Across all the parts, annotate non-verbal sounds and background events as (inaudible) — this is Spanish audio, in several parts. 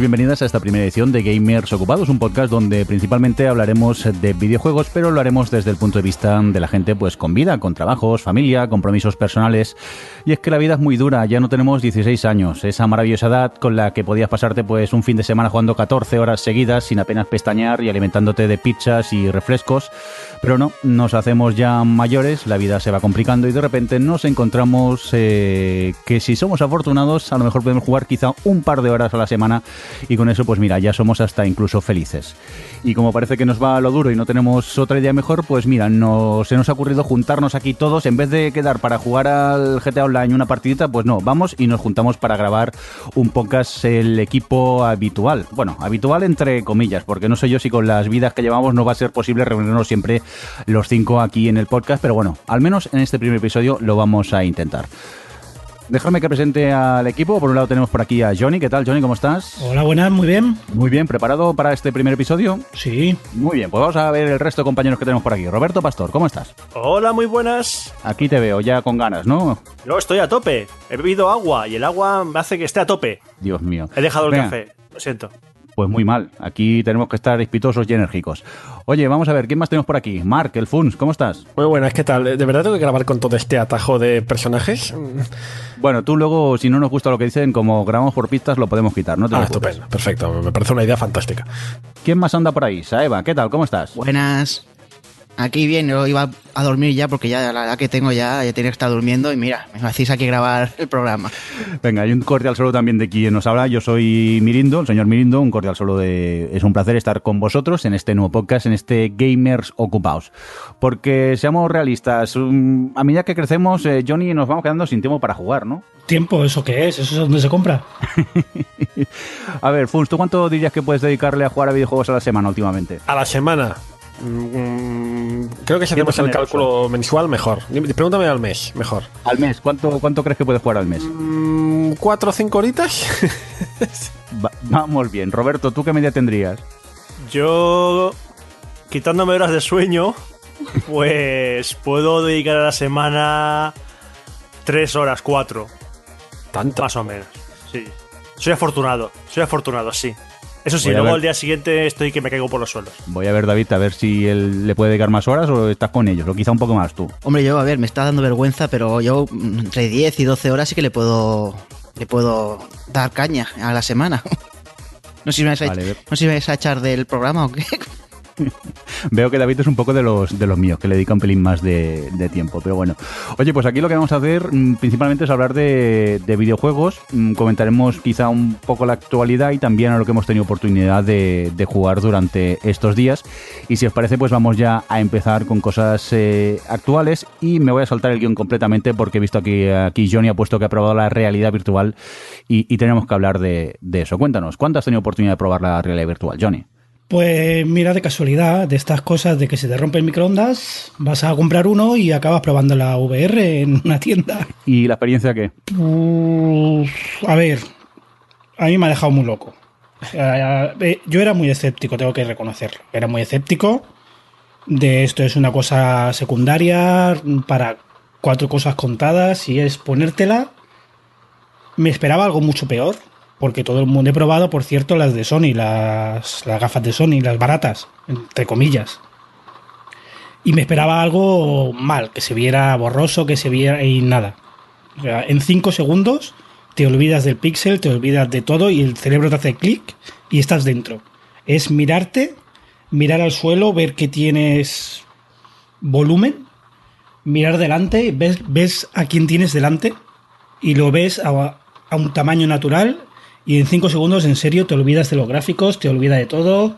bienvenidos, bienvenidas a esta primera edición de Gamers Ocupados, un podcast donde principalmente hablaremos de videojuegos, pero lo haremos desde el punto de vista de la gente pues con vida, con trabajos, familia, compromisos personales. Y es que la vida es muy dura, ya no tenemos 16 años, esa maravillosa edad con la que podías pasarte pues un fin de semana jugando 14 horas seguidas sin apenas pestañear y alimentándote de pizzas y refrescos. Pero no, nos hacemos ya mayores, la vida se va complicando y de repente nos encontramos eh, que si somos afortunados a lo mejor podemos jugar quizá un par de horas a la semana y con eso pues mira, ya somos hasta incluso felices. Y como parece que nos va a lo duro y no tenemos otra idea mejor, pues mira, nos, se nos ha ocurrido juntarnos aquí todos, en vez de quedar para jugar al GTA Online una partidita, pues no, vamos y nos juntamos para grabar un podcast el equipo habitual. Bueno, habitual entre comillas, porque no sé yo si con las vidas que llevamos no va a ser posible reunirnos siempre los cinco aquí en el podcast, pero bueno, al menos en este primer episodio lo vamos a intentar. Déjame que presente al equipo. Por un lado tenemos por aquí a Johnny. ¿Qué tal, Johnny? ¿Cómo estás? Hola, buenas, muy bien. Muy bien, ¿preparado para este primer episodio? Sí. Muy bien, pues vamos a ver el resto de compañeros que tenemos por aquí. Roberto Pastor, ¿cómo estás? Hola, muy buenas. Aquí te veo ya con ganas, ¿no? Yo estoy a tope. He bebido agua y el agua me hace que esté a tope. Dios mío. He dejado el Venga, café. Lo siento. Pues muy mal. Aquí tenemos que estar espitosos y enérgicos. Oye, vamos a ver, ¿quién más tenemos por aquí? Mark, el Funs, ¿cómo estás? Muy buenas, ¿qué tal? ¿De verdad tengo que grabar con todo este atajo de personajes? (laughs) Bueno, tú luego, si no nos gusta lo que dicen, como grabamos por pistas, lo podemos quitar, ¿no? Te Ah, estupendo, perfecto, me parece una idea fantástica. ¿Quién más anda por ahí? Saeva, ¿qué tal? ¿Cómo estás? Buenas. Aquí bien, yo iba a dormir ya porque ya la edad que tengo ya, ya tenía que estar durmiendo y mira, me hacéis aquí grabar el programa. Venga, hay un cordial saludo también de quien nos habla. Yo soy Mirindo, el señor Mirindo. Un cordial saludo de. Es un placer estar con vosotros en este nuevo podcast, en este Gamers Ocupados. Porque seamos realistas, um, a medida que crecemos, eh, Johnny, nos vamos quedando sin tiempo para jugar, ¿no? ¿Tiempo? ¿Eso qué es? ¿Eso es donde se compra? (laughs) A ver, Funs, ¿tú cuánto dirías que puedes dedicarle a jugar a videojuegos a la semana últimamente? A la semana. Mm, creo que si hacemos el cálculo mensual, mejor. Pregúntame al mes, mejor. Al mes, ¿cuánto, cuánto crees que puedes jugar al mes? Mm, ¿Cuatro o cinco horitas? (laughs) Va- vamos bien. Roberto, ¿tú qué media tendrías? Yo, quitándome horas de sueño, pues puedo dedicar a la semana tres horas, cuatro, Tanto. más o menos. Sí. Soy afortunado, soy afortunado, sí. Eso sí, Voy luego ver. al día siguiente estoy que me caigo por los suelos. Voy a ver, David, a ver si él le puede dedicar más horas o estás con ellos, o quizá un poco más tú. Hombre, yo, a ver, me está dando vergüenza, pero yo mm, entre 10 y 12 horas sí que le puedo le puedo dar caña a la semana. (laughs) No sé si me vais a, Vale. no sé si me vais a echar del programa o qué. (laughs) (laughs) Veo que David es un poco de los, de los míos, que le dedica un pelín más de, tiempo, pero bueno. Oye, pues aquí lo que vamos a hacer mm, principalmente es hablar de, de videojuegos. Mm, Comentaremos quizá un poco la actualidad y también a lo que hemos tenido oportunidad de, jugar durante estos días. Y si os parece, pues vamos ya a empezar con cosas eh, actuales y me voy a saltar el guion completamente porque he visto aquí, aquí Johnny ha puesto que ha probado la realidad virtual y, tenemos que hablar de, de eso. Cuéntanos, ¿cuándo has tenido oportunidad de probar la realidad virtual, Johnny? Pues mira, de casualidad, de estas cosas de que se te rompe el microondas, vas a comprar uno y acabas probando la VR en una tienda. ¿Y la experiencia qué? Uf, a ver, a mí me ha dejado muy loco. Eh, Yo era muy escéptico, tengo que reconocerlo. Era muy escéptico de esto es una cosa secundaria para cuatro cosas contadas y es ponértela. Me esperaba algo mucho peor, porque todo el mundo he probado, por cierto, las de Sony, las, las gafas de Sony, las baratas, entre comillas. Y me esperaba algo mal, que se viera borroso, que se viera y nada. O sea, en 5 segundos te olvidas del pixel, te olvidas de todo y el cerebro te hace clic y estás dentro. Es mirarte, mirar al suelo, ver que tienes volumen, mirar delante, ves, ves a quién tienes delante y lo ves a, a un tamaño natural y en 5 segundos en serio te olvidas de los gráficos, te olvidas de todo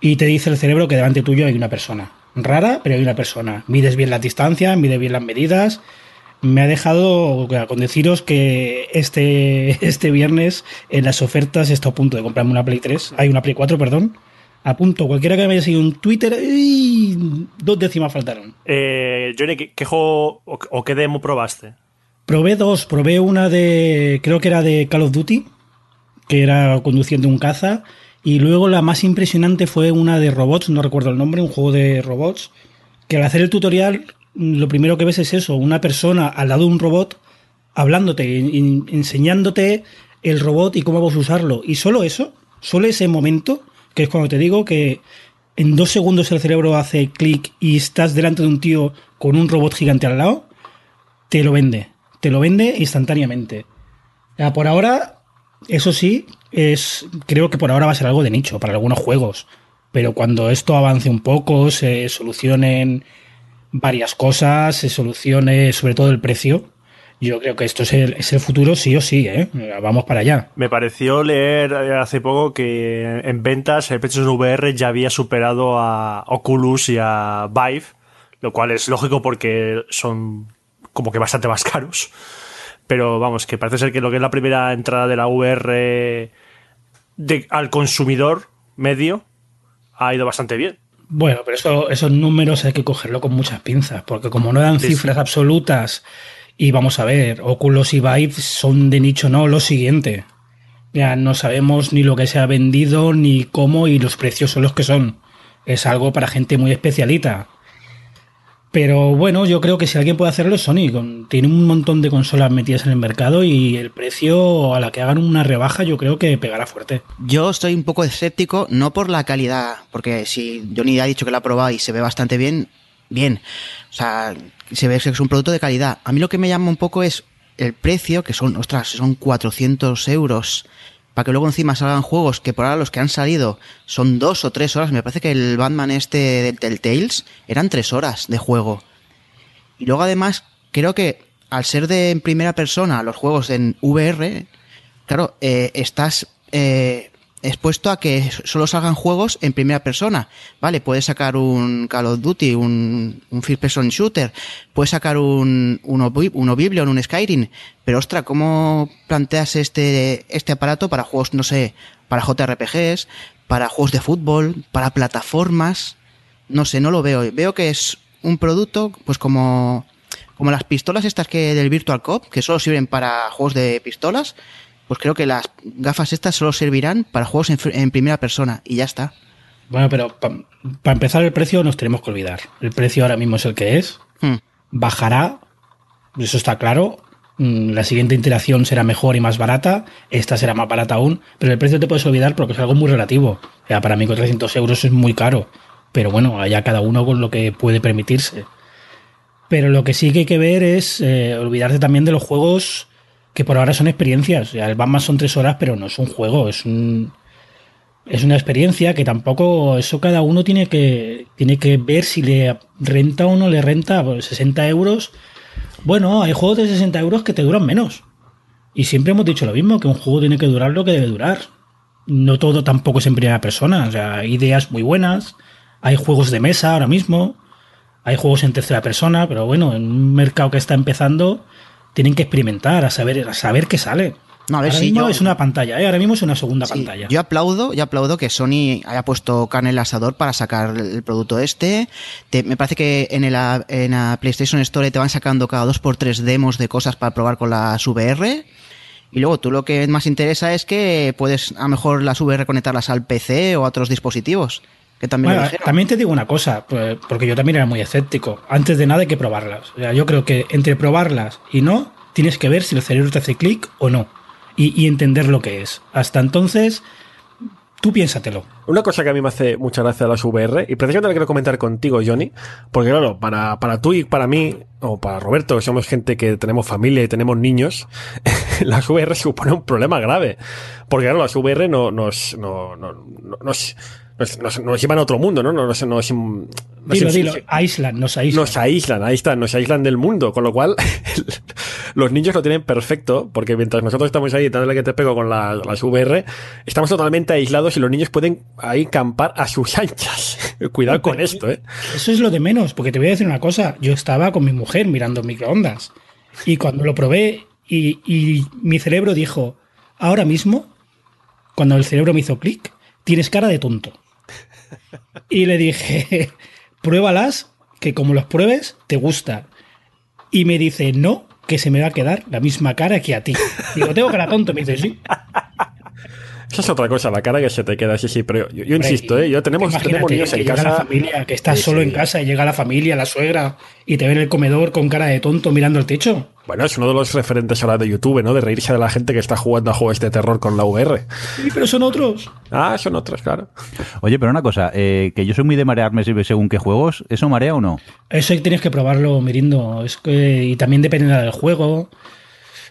y te dice el cerebro que delante tuyo hay una persona. Rara, pero hay una persona. Mides bien la distancia, mides bien las medidas. Me ha dejado con deciros que este, (laughs) este viernes en las ofertas estoy a punto de comprarme una Play 3. Hay una Play 4, perdón. A punto. Cualquiera que me haya seguido en Twitter, ¡ay! dos décimas faltaron. Eh, Johnny, ¿qué, qué juego o, o qué demo probaste? Probé dos. Probé una de. Creo que era de Call of Duty. Que era conduciendo un caza. Y luego la más impresionante fue una de robots. No recuerdo el nombre. Un juego de robots. Que al hacer el tutorial. Lo primero que ves es eso. Una persona al lado de un robot. Hablándote. enseñándote. el robot y cómo vamos a usarlo. Y solo eso, solo ese momento, que es cuando te digo que en dos segundos el cerebro hace clic y estás delante de un tío con un robot gigante al lado, te lo vende. Te lo vende instantáneamente. Ya, por ahora, eso sí, es. Creo que por ahora va a ser algo de nicho para algunos juegos. Pero cuando esto avance un poco, se solucionen varias cosas, se solucione sobre todo el precio, yo creo que esto es el, es el futuro sí o sí, ¿eh? Vamos para allá. Me pareció leer hace poco que en ventas el PlayStation VR ya había superado a Oculus y a Vive, lo cual es lógico porque son como que bastante más caros. Pero vamos, que parece ser que lo que es la primera entrada de la VR de, al consumidor medio ha ido bastante bien. Bueno, pero eso, esos números hay que cogerlo con muchas pinzas, porque como no dan Sí, cifras absolutas, y vamos a ver, Oculus y Vive son de nicho, no, lo siguiente. Ya no sabemos ni lo que se ha vendido, ni cómo, y los precios son los que son. Es algo para gente muy especialita. Pero bueno, yo creo que si alguien puede hacerlo es Sony. Tiene un montón de consolas metidas en el mercado y el precio a la que hagan una rebaja yo creo que pegará fuerte. Yo estoy un poco escéptico, no por la calidad, porque si Johnny ha dicho que la ha probado y se ve bastante bien, bien. O sea, se ve que es un producto de calidad. A mí lo que me llama un poco es el precio, que son, ostras, son 400 euros, para que luego encima salgan juegos que por ahora los que han salido son dos o tres horas. Me parece que el Batman este del Telltales eran tres horas de juego. Y luego además, creo que al ser de en primera persona los juegos en VR, claro, eh, estás eh, expuesto a que solo salgan juegos en primera persona. Vale, puedes sacar un Call of Duty, un, un first person shooter, puedes sacar un, un, un Oblivion, un Skyrim, pero ostra, ¿cómo planteas este, este aparato para juegos, no sé, para JRPGs, para juegos de fútbol, para plataformas? No sé, no lo veo. Veo que es un producto, pues como, como las pistolas estas que del Virtual Cop, que solo sirven para juegos de pistolas, pues creo que las gafas estas solo servirán para juegos en, primera persona y ya está. Bueno, pero para empezar el precio nos tenemos que olvidar. El precio ahora mismo es el que es. Hmm. Bajará, eso está claro. Mm, La siguiente iteración será mejor y más barata. Esta será más barata aún. Pero el precio te puedes olvidar porque es algo muy relativo. O sea, para mí con 300 euros es muy caro. Pero bueno, allá cada uno con lo que puede permitirse. Pero lo que sí que hay que ver es eh, olvidarse también de los juegos que por ahora son experiencias. El Batman son tres horas, pero no es un juego, es un, es una experiencia que tampoco eso cada uno tiene que tiene que ver si le renta o no le renta pues 60 euros. Bueno hay juegos de 60 euros que te duran menos. Y siempre hemos dicho lo mismo que un juego tiene que durar lo que debe durar. No todo tampoco es en primera persona o sea hay ideas muy buenas hay juegos de mesa ahora mismo hay juegos en tercera persona pero bueno en un mercado que está empezando tienen que experimentar a saber a saber qué sale No, a ver ahora si mismo yo- es una pantalla ¿eh? ahora mismo es una segunda Sí, pantalla Yo aplaudo, yo aplaudo que Sony haya puesto carne en el asador para sacar el producto este. Te- me parece que en, el, en la PlayStation Store te van sacando cada dos por tres demos de cosas para probar con las VR. Y luego tú lo que más interesa es que puedes a lo mejor las VR conectarlas al PC o a otros dispositivos. Que también lo Bueno, dijeron. también te digo una cosa, pues, porque yo también era muy escéptico. Antes de nada hay que probarlas. O sea, yo creo que entre probarlas y no, tienes que ver si el cerebro te hace clic o no. Y, y entender lo que es. Hasta entonces, tú piénsatelo. Una cosa que a mí me hace mucha gracia las VR, y precisamente la quiero comentar contigo, Johnny, porque claro, para, para tú y para mí, o para Roberto, que somos gente que tenemos familia y tenemos niños, (laughs) las VR supone un problema grave. Porque claro, las VR no, nos, no, no, no- nos, nos, nos- nos llevan a otro mundo, ¿no? Nos, nos, nos- Dilo. Island, nos aíslan. nos aíslan, ahí está, nos aíslan del mundo, con lo cual (laughs) los niños lo tienen perfecto, porque mientras nosotros estamos ahí dándole que te pego con la- las VR, estamos totalmente aislados y los niños pueden ahí campar a sus (laughs) anchas. Cuidado con esto, eh. Eso es lo de menos, porque te voy a decir una cosa. Yo estaba con mi mujer mirando microondas. Y cuando lo probé y, y mi cerebro dijo, ahora mismo, cuando el cerebro me hizo clic, tienes cara de tonto. Y le dije, pruébalas, que como los pruebes, te gusta. Y me dice, no, que se me va a quedar la misma cara que a ti. Digo, tengo cara tonto. Me dice, sí. Esa es otra cosa, la cara que se te queda así, sí, pero yo, yo insisto, ¿eh? yo tenemos, Imagínate tenemos niños que en llega casa. La familia, que estás Sí, solo sí. en casa y llega la familia, la suegra, y te ve en el comedor con cara de tonto mirando el techo. Bueno, es uno de los referentes ahora de YouTube, ¿no? De reírse de la gente que está jugando a juegos de terror con la VR. Sí, pero son otros. Ah, son otros, claro. Oye, pero una cosa, eh, que yo soy muy de marearme según qué juegos, ¿eso marea o no? Eso tienes que probarlo, Mirindo. Es que, y también depende del juego.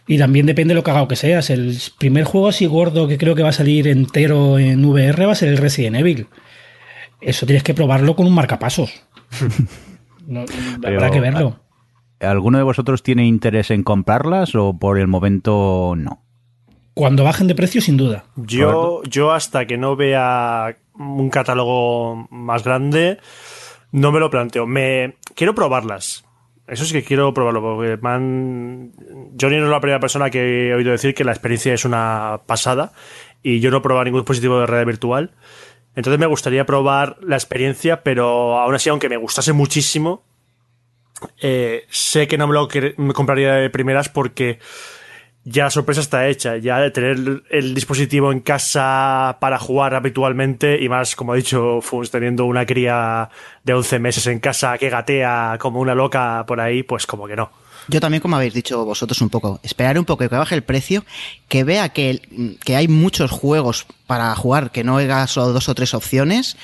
Y también depende de lo cagado que seas. El primer juego así gordo que creo que va a salir entero en VR va a ser el Resident Evil. Eso tienes que probarlo con un marcapasos. (laughs) No, Pero- habrá que verlo. ¿Alguno de vosotros tiene interés en comprarlas o por el momento no? Cuando bajen de precio, sin duda. Yo, yo hasta que no vea un catálogo más grande, no me lo planteo. Me quiero probarlas. Eso sí que quiero probarlo, porque man, Johnny no es la primera persona que he oído decir que la experiencia es una pasada y yo no he probado ningún dispositivo de realidad virtual. Entonces me gustaría probar la experiencia, pero aún así, aunque me gustase muchísimo, eh, sé que no me lo compraría de primeras porque ya la sorpresa está hecha. Ya de tener el, dispositivo en casa para jugar habitualmente y más, como ha dicho Funs, teniendo una cría de 11 meses en casa que gatea como una loca por ahí, pues como que no. Yo también, como habéis dicho vosotros un poco, esperar un poco que baje el precio, que vea que, que hay muchos juegos para jugar, que no haya solo dos o tres opciones.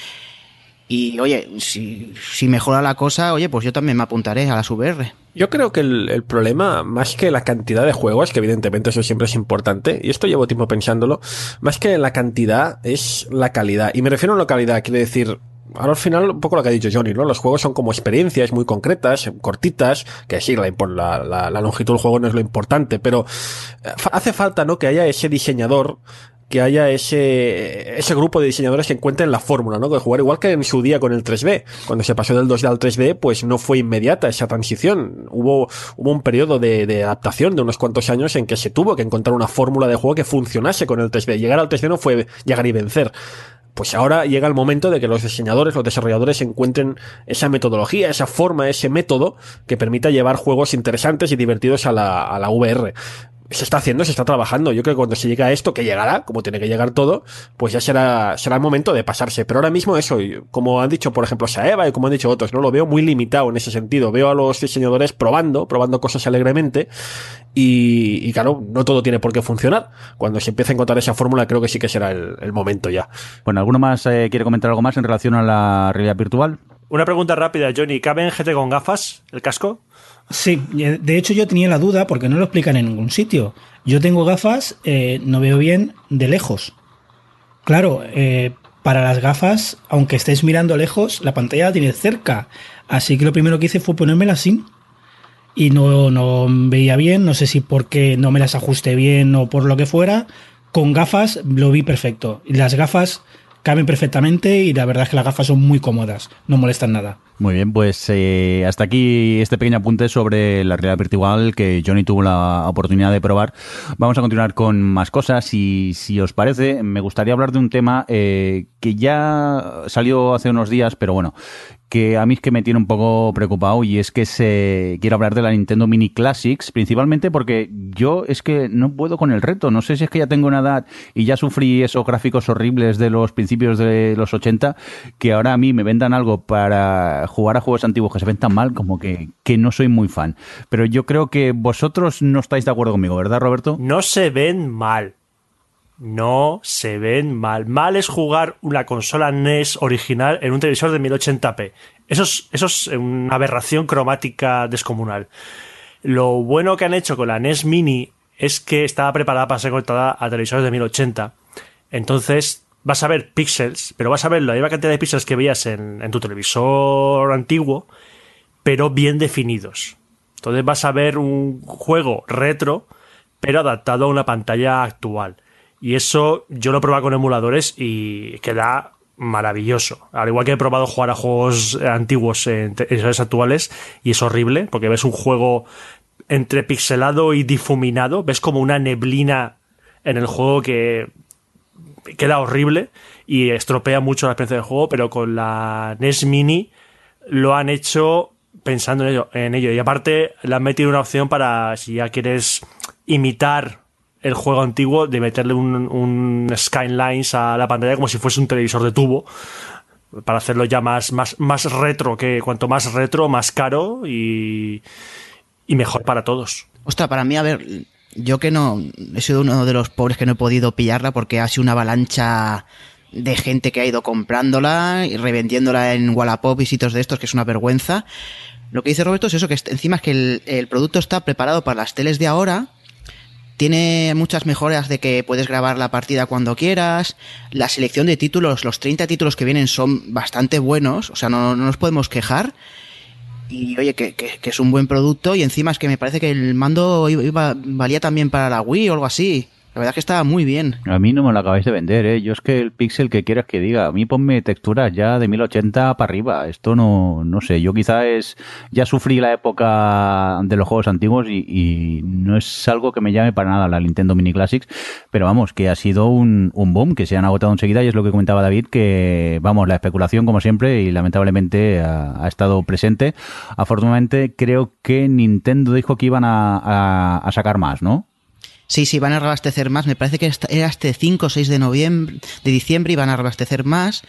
Y oye, si, si mejora la cosa, oye, pues yo también me apuntaré a las VR. Yo creo que el, el problema, más que la cantidad de juegos, que evidentemente eso siempre es importante, y esto llevo tiempo pensándolo, más que la cantidad es la calidad. Y me refiero a la calidad, quiere decir, ahora al final un poco lo que ha dicho Johnny, ¿no? Los juegos son como experiencias muy concretas, cortitas, que sí, la, la, la- longitud del juego no es lo importante, pero eh, hace falta, ¿no? Que haya ese diseñador que haya ese, ese grupo de diseñadores que encuentren la fórmula, ¿no? De jugar igual que en su día con el 3D. Cuando se pasó del 2D al 3D, pues no fue inmediata esa transición. Hubo, hubo un periodo de, de adaptación de unos cuantos años en que se tuvo que encontrar una fórmula de juego que funcionase con el 3D. Llegar al 3D no fue llegar y vencer. Pues ahora llega el momento de que los diseñadores, los desarrolladores encuentren esa metodología, esa forma, ese método que permita llevar juegos interesantes y divertidos a la, a la VR se está haciendo, se está trabajando. Yo creo que cuando se llega a esto, que llegará, como tiene que llegar todo, pues ya será, será el momento de pasarse. Pero ahora mismo eso, y como han dicho, por ejemplo, Saeva y como han dicho otros, no lo veo muy limitado en ese sentido. Veo a los diseñadores probando, probando cosas alegremente. Y, y claro, no todo tiene por qué funcionar. Cuando se empiece a encontrar esa fórmula, creo que sí que será el, el momento ya. Bueno, ¿alguno más eh, quiere comentar algo más en relación a la realidad virtual? Una pregunta rápida, Johnny. ¿Cabe en GT con gafas el casco? Sí, eh, de hecho yo tenía la duda porque no lo explican en ningún sitio. Yo tengo gafas, eh, no veo bien de lejos. Claro, eh, para las gafas, aunque estés mirando lejos, la pantalla la tienes cerca. Así que lo primero que hice fue ponérmela así. Y no, no veía bien, no sé si porque no me las ajusté bien o por lo que fuera. Con gafas lo vi perfecto. Las gafas caben perfectamente y la verdad es que las gafas son muy cómodas, no molestan nada. Muy bien, pues eh, hasta aquí este pequeño apunte sobre la realidad virtual que Johnny tuvo la oportunidad de probar. Vamos a continuar con más cosas y si os parece, me gustaría hablar de un tema eh, que ya salió hace unos días, pero bueno, que a mí es que me tiene un poco preocupado y es que se quiero hablar de la Nintendo Mini Classics, principalmente porque yo es que no puedo con el reto, no sé si es que ya tengo una edad y ya sufrí esos gráficos horribles de los principios de los 80 que ahora a mí me vendan algo para jugar a juegos antiguos que se ven tan mal como que, que no soy muy fan. Pero yo creo que vosotros no estáis de acuerdo conmigo, ¿verdad, Roberto? No se ven mal. No se ven mal. Mal es jugar una consola NES original en un televisor de 1080p. Eso es, eso es una aberración cromática descomunal. Lo bueno que han hecho con la NES Mini es que estaba preparada para ser conectada a televisores de 1080. Entonces vas a ver píxeles, pero vas a ver la misma cantidad de píxeles que veías en, en tu televisor antiguo, pero bien definidos. Entonces vas a ver un juego retro, pero adaptado a una pantalla actual. Y eso yo lo he probado con emuladores y queda maravilloso. Al igual que he probado jugar a juegos antiguos en televisores actuales y es horrible porque ves un juego entre pixelado y difuminado, ves como una neblina en el juego que queda horrible y estropea mucho la experiencia del juego, pero con la NES Mini lo han hecho pensando en ello, en ello. Y aparte le han metido una opción para si ya quieres imitar el juego antiguo de meterle un, un skylines a la pantalla como si fuese un televisor de tubo para hacerlo ya más, más, más retro, que cuanto más retro, más caro y, y mejor para todos. Ostras, para mí, a ver, yo que no he sido uno de los pobres que no he podido pillarla porque ha sido una avalancha de gente que ha ido comprándola y revendiéndola en Wallapop y sitios de estos, que es una vergüenza. Lo que dice Roberto es eso, que encima es que el, producto está preparado para las teles de ahora, tiene muchas mejoras de que puedes grabar la partida cuando quieras. La selección de títulos, los 30 títulos que vienen son bastante buenos, o sea, no, no nos podemos quejar. Y oye, que, que, que, es un buen producto y encima es que me parece que el mando iba, valía también para la Wii o algo así. La verdad es que estaba muy bien. A mí no me lo acabáis de vender, ¿eh? Yo es que el pixel que quieras que diga, a mí ponme texturas ya de 1080 para arriba. Esto no, no sé, yo quizá es, ya sufrí la época de los juegos antiguos y, no es algo que me llame para nada la Nintendo Mini Classics, pero vamos, que ha sido un, boom, que se han agotado enseguida y es lo que comentaba David, que vamos, la especulación como siempre y lamentablemente ha, estado presente. Afortunadamente creo que Nintendo dijo que iban a sacar más, ¿no? Sí, sí, van a reabastecer más. Me parece que era este 5 o 6 de noviembre, de diciembre y van a reabastecer más.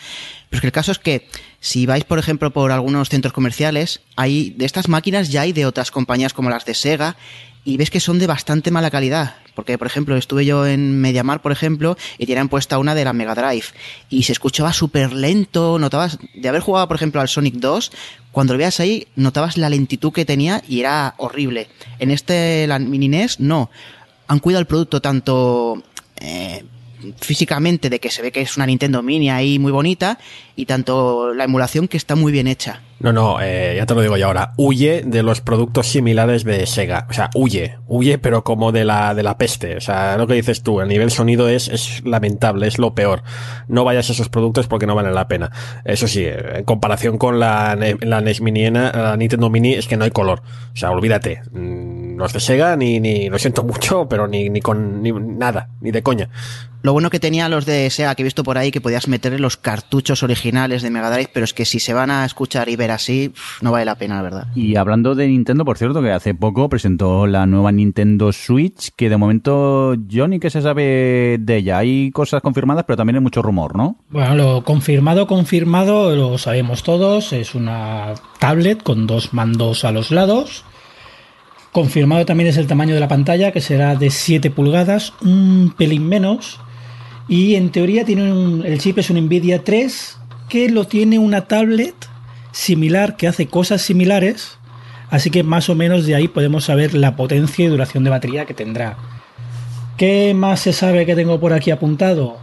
Pero es que el caso es que si vais, por ejemplo, por algunos centros comerciales, hay de estas máquinas ya hay de otras compañías como las de Sega y ves que son de bastante mala calidad. Porque, por ejemplo, estuve yo en Mediamar, por ejemplo, y tenían puesta una de la Mega Drive. Y se escuchaba súper lento, notabas, de haber jugado, por ejemplo, al Sonic 2, cuando lo veías ahí, notabas la lentitud que tenía y era horrible. En este, la Mini NES, no han cuidado el producto tanto eh, físicamente de que se ve que es una Nintendo Mini ahí muy bonita y tanto la emulación que está muy bien hecha. No, no, eh, ya te lo digo yo ahora. Huye de los productos similares de Sega. O sea, huye. Huye, pero como de la, de la peste. O sea, lo que dices tú, el nivel sonido es, es lamentable, es lo peor. No vayas a esos productos porque no valen la pena. Eso sí, en comparación con la, la NES Mini, la Nintendo Mini, es que no hay color. O sea, olvídate. Los de Sega, ni, ni, lo siento mucho, pero ni, ni con, ni nada, ni de coña. Lo bueno que tenía los de Sega que he visto por ahí que podías meterle los cartuchos originales de Mega Drive, pero es que si se van a escuchar y ver así, no vale la pena, la verdad. Y hablando de Nintendo, por cierto, que hace poco presentó la nueva Nintendo Switch, que de momento Johnny, que se sabe de ella? Hay cosas confirmadas, pero también hay mucho rumor, ¿no? Bueno, lo confirmado, confirmado, lo sabemos todos, es una tablet con dos mandos a los lados. Confirmado también es el tamaño de la pantalla, que será de 7 pulgadas, un pelín menos. Y en teoría tiene un, el chip es un Nvidia 3 que lo tiene una tablet similar que hace cosas similares. Así que más o menos de ahí podemos saber la potencia y duración de batería que tendrá. ¿Qué más se sabe que tengo por aquí apuntado?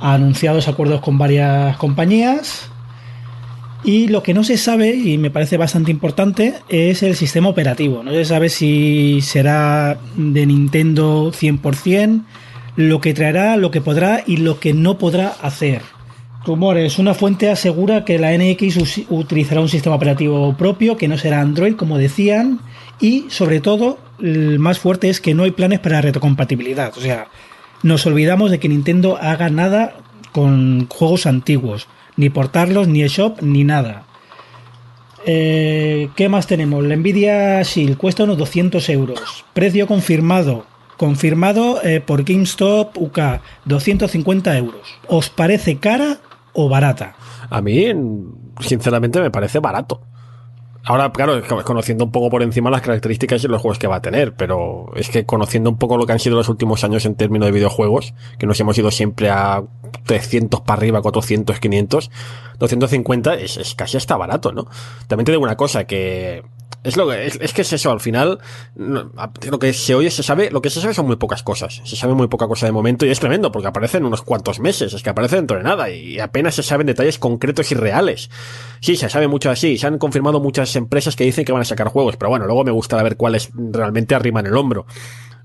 Anunciados acuerdos con varias compañías. Y lo que no se sabe, y me parece bastante importante, es el sistema operativo. No se sabe si será de Nintendo 100%, lo que traerá, lo que podrá y lo que no podrá hacer. Rumores. Una fuente asegura que la NX utilizará un sistema operativo propio, que no será Android, como decían. Y, sobre todo, el más fuerte es que no hay planes para retrocompatibilidad. O sea, nos olvidamos de que Nintendo haga nada con juegos antiguos ni portarlos, ni eShop, ni nada. Eh, ¿Qué más tenemos? La Nvidia Shield cuesta unos 200 euros. Precio confirmado. Confirmado eh, por GameStop UK. 250 euros. ¿Os parece cara o barata? A mí, sinceramente, me parece barato. Ahora, claro, conociendo un poco por encima las características y los juegos que va a tener, pero es que conociendo un poco lo que han sido los últimos años en términos de videojuegos, que nos hemos ido siempre a 300 para arriba, 400, 500, 250 es, es casi hasta barato, ¿no? También te digo una cosa, que es lo que es, es, que es eso, al final lo que se oye se sabe, lo que se sabe son muy pocas cosas. Se sabe muy poca cosa de momento y es tremendo porque aparecen unos cuantos meses, es que aparece dentro de nada y apenas se saben detalles concretos y reales. Sí, se sabe mucho así, se han confirmado muchas empresas que dicen que van a sacar juegos, pero bueno, luego me gusta ver cuáles realmente arriman el hombro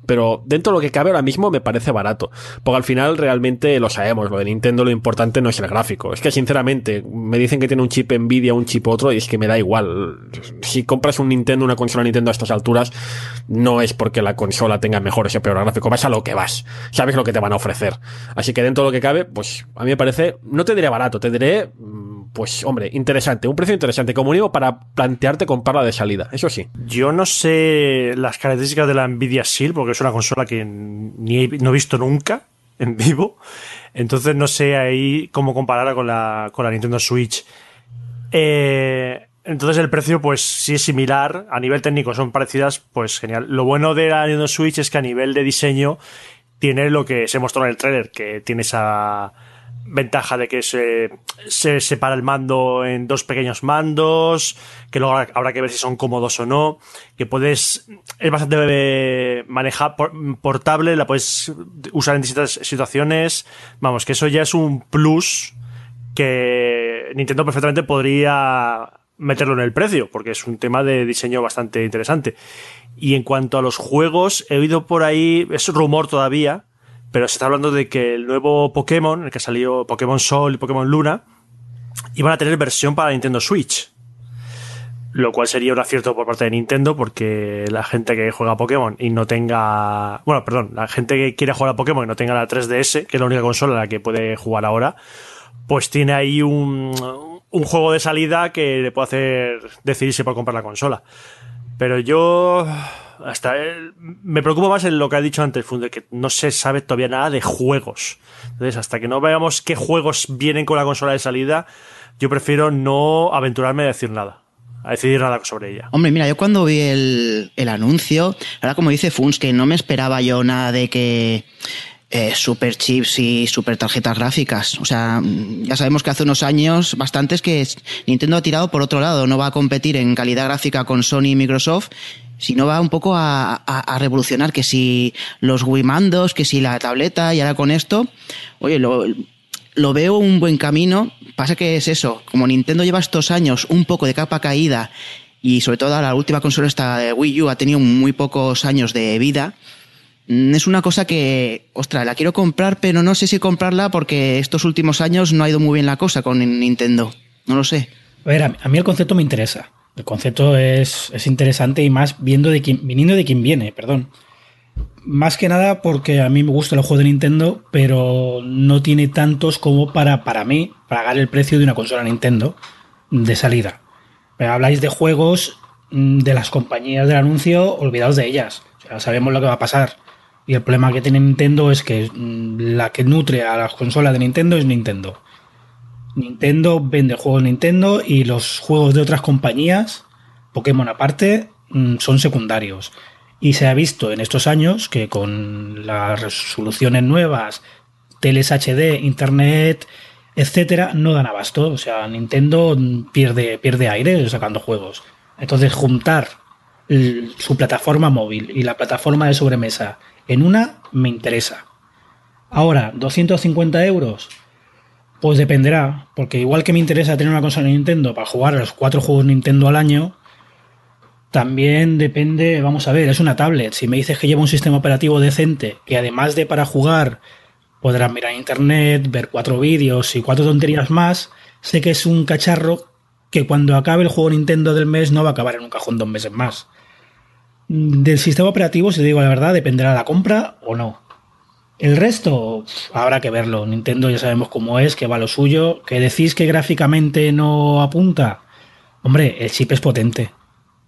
pero dentro de lo que cabe ahora mismo me parece barato. Porque al final realmente lo sabemos, lo de Nintendo lo importante no es el gráfico. Es que sinceramente me dicen que tiene un chip Nvidia, un chip otro, y es que me da igual. Si compras un Nintendo, una consola Nintendo a estas alturas, no es porque la consola tenga mejor ese peor gráfico, vas a lo que vas. Sabes lo que te van a ofrecer. Así que dentro de lo que cabe, pues a mí me parece, no te diré barato, te diré pues hombre, interesante, un precio interesante, como digo, para plantearte comprarla de salida, eso sí. Yo no sé las características de la Nvidia Shield, porque es una consola que no he visto nunca en vivo, entonces no sé ahí cómo compararla con la, con la Nintendo Switch. Eh, entonces el precio, pues si es similar, a nivel técnico son parecidas, pues genial. Lo bueno de la Nintendo Switch es que a nivel de diseño tiene lo que se mostró en el trailer, que tiene esa ventaja de que se, se separa el mando en dos pequeños mandos, que luego habrá que ver si son cómodos o no, que puedes, es bastante manejar portable, la puedes usar en distintas situaciones, vamos, que eso ya es un plus que Nintendo perfectamente podría meterlo en el precio, porque es un tema de diseño bastante interesante. Y en cuanto a los juegos, he oído por ahí, es rumor todavía, pero se está hablando de que el nuevo Pokémon, el que salió Pokémon Sol y Pokémon Luna, iban a tener versión para Nintendo Switch. Lo cual sería un acierto por parte de Nintendo porque la gente que juega a Pokémon y no tenga... Bueno, perdón, la gente que quiere jugar a Pokémon y no tenga la 3DS, que es la única consola en la que puede jugar ahora, pues tiene ahí un, un juego de salida que le puede hacer decidirse por comprar la consola. Pero yo hasta me preocupa más en lo que ha dicho antes Funde, que no se sabe todavía nada de juegos. Entonces, hasta que no veamos qué juegos vienen con la consola de salida, yo prefiero no aventurarme a decir nada. A decidir nada sobre ella. Hombre, mira, yo cuando vi el, el anuncio, ahora como dice Funs, que no me esperaba yo nada de que eh, super chips y super tarjetas gráficas. O sea, ya sabemos que hace unos años bastantes que Nintendo ha tirado por otro lado, no va a competir en calidad gráfica con Sony y Microsoft, sino va un poco a, revolucionar que si los Wii mandos, que si la tableta y ahora con esto, oye, lo, lo veo un buen camino. Pasa que es eso, como Nintendo lleva estos años un poco de capa caída y sobre todo la última consola esta de Wii U ha tenido muy pocos años de vida, Mm, es una cosa que, ostras, la quiero comprar, pero no sé si comprarla porque estos últimos años no ha ido muy bien la cosa con Nintendo. No lo sé. A ver, a mí el concepto me interesa. El concepto es, es interesante y más viendo de quién, viniendo de quien viene, perdón. Más que nada porque a mí me gusta el juego de Nintendo, pero no tiene tantos como para, para mí, pagar el precio de una consola Nintendo de salida. Pero habláis de juegos mm, de las compañías del anuncio, olvidaos de ellas. O sabemos lo que va a pasar. Y el problema que tiene Nintendo es que mm, la que nutre a las consolas de Nintendo es Nintendo. Nintendo vende juegos Nintendo y los juegos de otras compañías, Pokémon aparte, mm, son secundarios. Y se ha visto en estos años que con las resoluciones nuevas, teles HD, internet, etcétera, no dan abasto. O sea, Nintendo pierde, pierde aire sacando juegos. Entonces, juntar su plataforma móvil y la plataforma de sobremesa en una me interesa. Ahora, 250 euros. Pues dependerá, porque igual que me interesa tener una consola de Nintendo para jugar a los cuatro juegos Nintendo al año, también depende, vamos a ver, es una tablet. Si me dices que lleva un sistema operativo decente, que además de para jugar podrás mirar internet, ver cuatro vídeos y cuatro tonterías más, sé que es un cacharro que cuando acabe el juego Nintendo del mes no va a acabar en un cajón dos meses más. Del sistema operativo, si te digo la verdad, dependerá de la compra o no. El resto habrá que verlo. Nintendo ya sabemos cómo es, que va lo suyo. Que decís que gráficamente no apunta. Hombre, el chip es potente.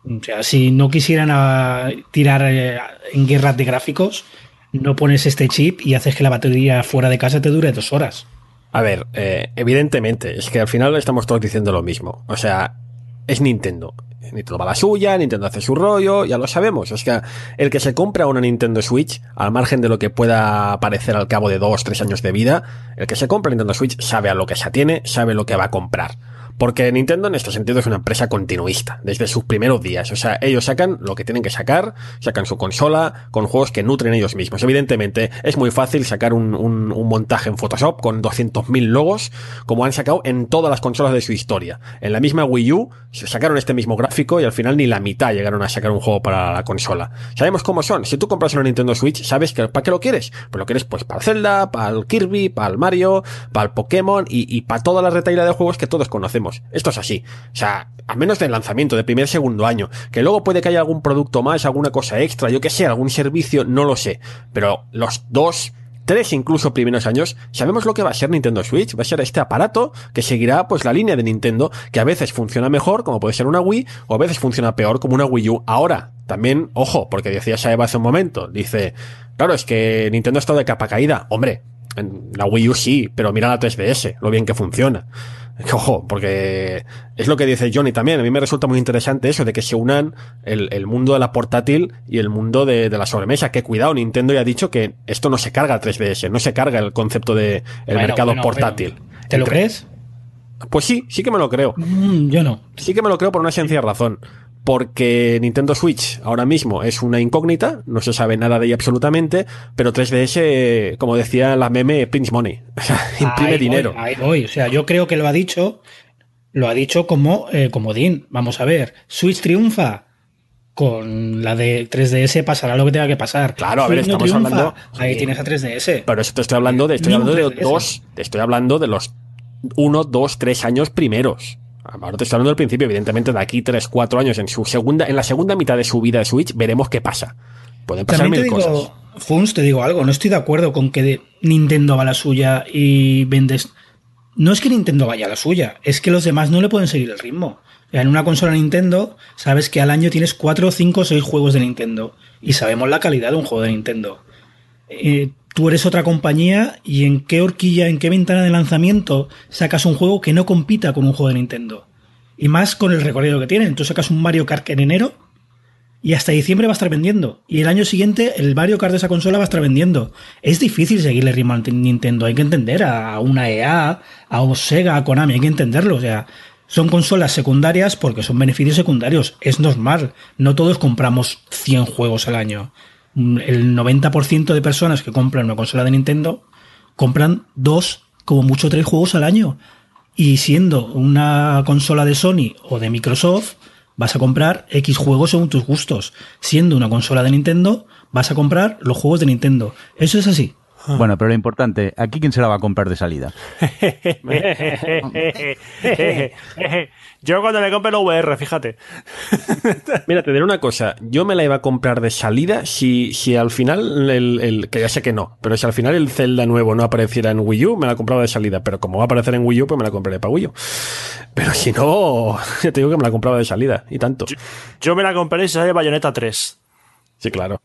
O sea, si no quisieran ah, tirar eh, en guerras de gráficos, no pones este chip y haces que la batería fuera de casa te dure dos horas. A ver, eh, evidentemente, es que al final estamos todos diciendo lo mismo. O sea, es Nintendo. Nintendo va la suya, Nintendo hace su rollo, ya lo sabemos. Es que el que se compra una Nintendo Switch, al margen de lo que pueda parecer al cabo de dos, tres años de vida, el que se compra Nintendo Switch sabe a lo que se atiene, sabe lo que va a comprar. Porque Nintendo en este sentido es una empresa continuista, desde sus primeros días. O sea, ellos sacan lo que tienen que sacar, sacan su consola con juegos que nutren ellos mismos. Evidentemente, es muy fácil sacar un, un, un montaje en Photoshop con 200.000 logos, como han sacado en todas las consolas de su historia. En la misma Wii U sacaron este mismo gráfico y al final ni la mitad llegaron a sacar un juego para la consola. Sabemos cómo son. Si tú compras una Nintendo Switch, sabes que para qué lo quieres. Pues lo quieres pues para Zelda, para el Kirby, para el Mario, para el Pokémon y, y para toda la retaila de juegos que todos conocemos. Esto es así. O sea, a menos del lanzamiento, de primer segundo año. Que luego puede que haya algún producto más, alguna cosa extra, yo que sé, algún servicio, no lo sé. Pero los dos tres incluso primeros años, sabemos lo que va a ser Nintendo Switch. Va a ser este aparato que seguirá pues la línea de Nintendo, que a veces funciona mejor, como puede ser una Wii, o a veces funciona peor, como una Wii U. Ahora, también, ojo, porque decía Saeva hace un momento, dice, claro, es que Nintendo está de capa caída. Hombre, la Wii U sí, pero mira la 3DS, lo bien que funciona. Ojo, porque es lo que dice Johnny también. A mí me resulta muy interesante eso de que se unan el, el mundo de la portátil y el mundo de, de, la sobremesa. Que cuidado, Nintendo ya ha dicho que esto no se carga el 3DS, no se carga el concepto de el Bueno, mercado bueno, portátil. bueno. ¿Te lo Entre- crees? Pues sí, sí que me lo creo. Mm, yo no. Sí que me lo creo por una sencilla razón. Porque Nintendo Switch ahora mismo es una incógnita, no se sabe nada de ella absolutamente, pero 3DS, como decía la meme, prints money. (laughs) O sea, imprime Ahí voy, dinero. ahí voy. O sea, yo creo que lo ha dicho, lo ha dicho como eh, comodín. Vamos a ver, Switch triunfa. Con la de 3DS pasará lo que tenga que pasar. Claro, a ver, Switch estamos hablando- Ahí sí. tienes a 3DS. Pero eso te estoy hablando de, estoy hablando de 3DS. dos, te estoy hablando de los uno, dos, tres años primeros. Ahora te estoy hablando del principio, evidentemente de aquí tres, cuatro años, en su segunda, en la segunda mitad de su vida de Switch, veremos qué pasa. Pueden pasar También te mil digo, cosas. Funs, te digo algo, no estoy de acuerdo con que Nintendo va a la suya y vendes. No es que Nintendo vaya a la suya, es que los demás no le pueden seguir el ritmo. En una consola Nintendo, sabes que al año tienes 4, 5, 6 juegos de Nintendo. Y sabemos la calidad de un juego de Nintendo. Eh, tú eres otra compañía y en qué horquilla, en qué ventana de lanzamiento sacas un juego que no compita con un juego de Nintendo. Y más con el recorrido que tienen. Tú sacas un Mario Kart en enero y hasta diciembre va a estar vendiendo. Y el año siguiente el Mario Kart de esa consola va a estar vendiendo. Es difícil seguirle ritmo a Nintendo. Hay que entender a una EA, a Sega, a Konami. Hay que entenderlo. O sea, son consolas secundarias porque son beneficios secundarios. Es normal. No todos compramos 100 juegos al año. El 90% de personas que compran una consola de Nintendo compran dos, como mucho tres juegos al año. Y siendo una consola de Sony o de Microsoft, vas a comprar X juegos según tus gustos. Siendo una consola de Nintendo, vas a comprar los juegos de Nintendo. Eso es así. Bueno, pero lo importante, ¿aquí quién se la va a comprar de salida? (laughs) Yo cuando me compre la VR, fíjate. (laughs) Mira, te diré una cosa. Yo me la iba a comprar de salida si, si al final, el, el- que ya sé que no, pero si al final el Zelda nuevo no apareciera en Wii U, me la compraba de salida. Pero como va a aparecer en Wii U, pues me la compraré para Wii U. Pero si no, (laughs) ya te digo que me la compraba de salida. Y tanto. Yo me la compré y sale Bayonetta 3. Sí, claro.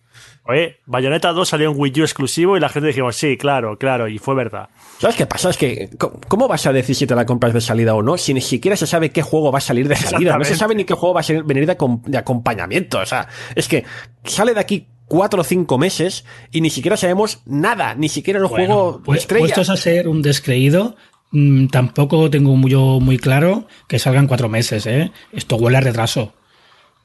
Oye, Bayonetta 2 salió en Wii U exclusivo y la gente dijimos, sí, claro, claro, y fue verdad. ¿Sabes qué pasa? Es que, ¿cómo- ¿cómo vas a decir si te la compras de salida o no? Si ni siquiera se sabe qué juego va a salir de salida. No se sabe ni qué juego va a venir de, acom- de acompañamiento. O sea, es que sale de aquí cuatro o cinco meses y ni siquiera sabemos nada. Ni siquiera el Bueno, juego pues, estrella. puestos a ser un descreído, mm, tampoco tengo muy, yo muy claro que salgan cuatro meses. ¿eh? Esto huele a retraso.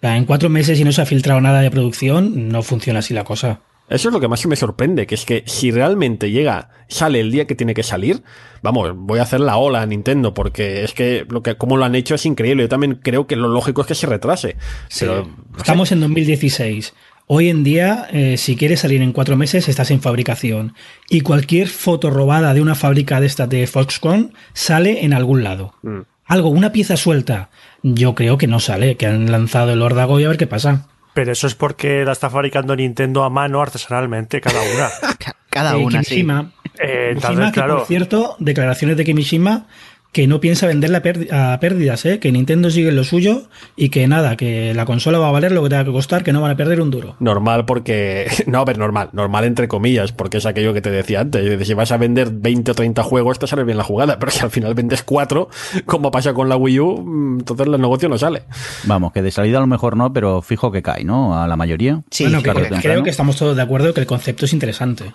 En cuatro meses y no se ha filtrado nada de producción, no funciona así la cosa. Eso es lo que más me sorprende, que es que si realmente llega, sale el día que tiene que salir, vamos, voy a hacer la ola a Nintendo, porque es que lo que, como lo han hecho es increíble. Yo también creo que lo lógico es que se retrase. Pero, Estamos en 2016. Hoy en día, eh, si quieres salir en cuatro meses, estás en fabricación. Y cualquier foto robada de una fábrica de estas de Foxconn sale en algún lado. Mm. Algo, una pieza suelta. Yo creo que no sale, que han lanzado el órdago y a ver qué pasa. Pero eso es porque la está fabricando Nintendo a mano artesanalmente, cada una. (laughs) Ca- Cada Eh, una, sí. Kimishima, Eh, entonces, Kimishima, que, claro. por cierto, declaraciones de Kimishima que no piensa venderla a pérdi- a pérdidas, ¿eh? que Nintendo sigue lo suyo y que nada, que la consola va a valer lo que tenga que costar, que no van a perder un duro. normal porque, (laughs) no, a ver, normal, normal entre comillas, porque es aquello que te decía antes. Si vas a vender 20 o 30 juegos, te sale bien la jugada, (laughs) pero si al final vendes 4, como pasa con la Wii U, mm, entonces el negocio no sale. Vamos, que de salida a lo mejor no, pero fijo que cae, ¿no? A la mayoría. Sí, bueno, que- creo que estamos todos de acuerdo que el concepto es interesante.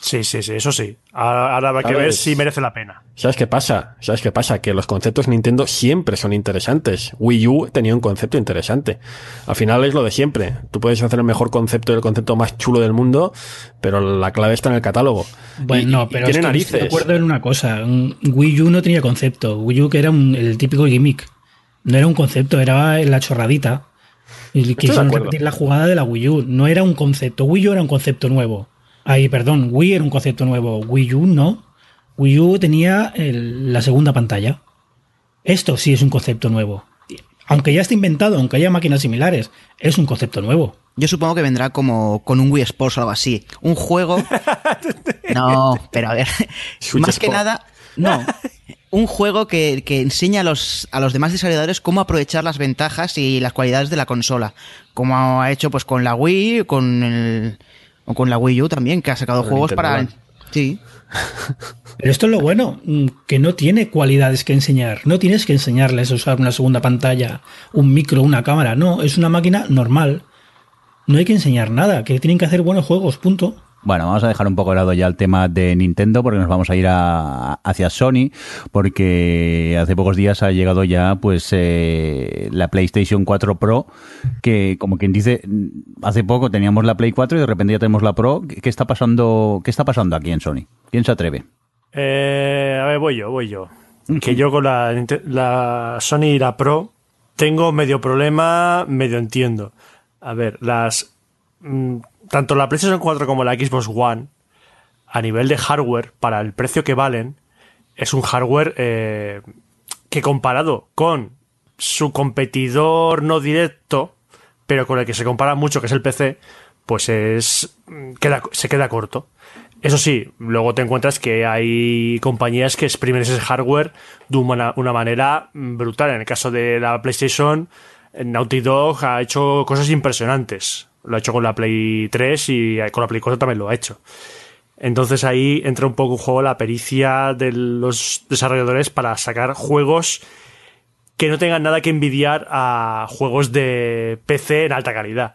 Sí, sí, sí, eso sí. Ahora ahora habrá que A ver, si merece la pena. ¿Sabes qué pasa? ¿Sabes qué pasa? Que los conceptos Nintendo siempre son interesantes. Wii U tenía un concepto interesante. Al final es lo de siempre. Tú puedes hacer el mejor concepto y el concepto más chulo del mundo, pero la clave está en el catálogo. Bueno, Y- pero tiene es que narices. estoy de acuerdo en una cosa. Wii U no tenía concepto. Wii U que era un- el típico gimmick. No era un concepto, era la chorradita. Y quisieron repetir la jugada de la Wii U. No era un concepto. Wii U era un concepto nuevo. Ahí, perdón, Wii era un concepto nuevo. Wii U no. Wii U tenía el- la segunda pantalla. Esto sí es un concepto nuevo. Aunque ya esté inventado, aunque haya máquinas similares, es un concepto nuevo. Yo supongo que vendrá como con un Wii Sports o algo así. Un juego. (laughs) No, pero a ver. Switch más que nada. No. (laughs) Un juego que, que enseña a los, a los demás desarrolladores cómo aprovechar las ventajas y las cualidades de la consola. Como ha hecho pues con la Wii, con el, o con la Wii U también, que ha sacado Con juegos Nintendo para. Land. Sí. (laughs) Pero esto es lo bueno, mm, que no tiene cualidades que enseñar. No tienes que enseñarles a usar una segunda pantalla, un micro, una cámara. No, es una máquina normal. No hay que enseñar nada, que tienen que hacer buenos juegos, punto. Bueno, vamos a dejar un poco de lado ya el tema de Nintendo porque nos vamos a ir a- hacia Sony porque hace pocos días ha llegado ya pues eh, la PlayStation 4 Pro que como quien dice hace poco teníamos la Play 4 y de repente ya tenemos la Pro. ¿Qué está pasando? ¿Qué está pasando aquí en Sony? ¿Quién se atreve? Eh, a ver, voy yo, voy yo. Que yo con la, la Sony y la Pro tengo medio problema, medio entiendo. A ver, las mm, tanto la PlayStation 4 como la Xbox One, a nivel de hardware, para el precio que valen, es un hardware eh, que comparado con su competidor no directo, pero con el que se compara mucho, que es el PC, pues es se queda corto. Eso sí, luego te encuentras que hay compañías que exprimen ese hardware de una, una manera brutal. En el caso de la PlayStation, Naughty Dog ha hecho cosas impresionantes. Lo ha hecho con la Play 3 y con la Play 4 también lo ha hecho. Entonces ahí entra un poco en juego la pericia de los desarrolladores para sacar juegos que no tengan nada que envidiar a juegos de PC en alta calidad.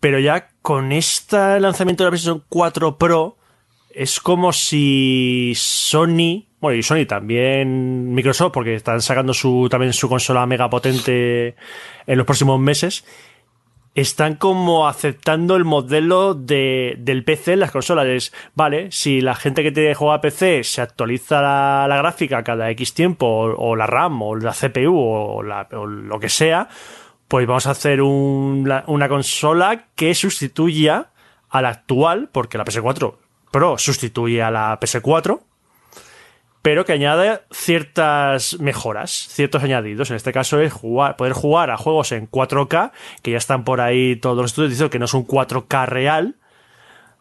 Pero ya con este lanzamiento de la PlayStation 4 Pro es como si Sony, bueno, y Sony también Microsoft, porque están sacando su también su consola mega potente en los próximos meses, están como aceptando el modelo de, del PC en las consolas. Es, vale, si la gente que te juega PC se actualiza la, la gráfica cada X tiempo, o, o la RAM, o la CPU, o, la- o lo que sea, pues vamos a hacer un- la- una consola que sustituya a la actual, porque la PS4 Pro sustituye a la PS4, pero que añade ciertas mejoras, ciertos añadidos. En este caso es jugar, poder jugar a juegos en 4K, que ya están por ahí todos los estudios diciendo que no es un 4K real,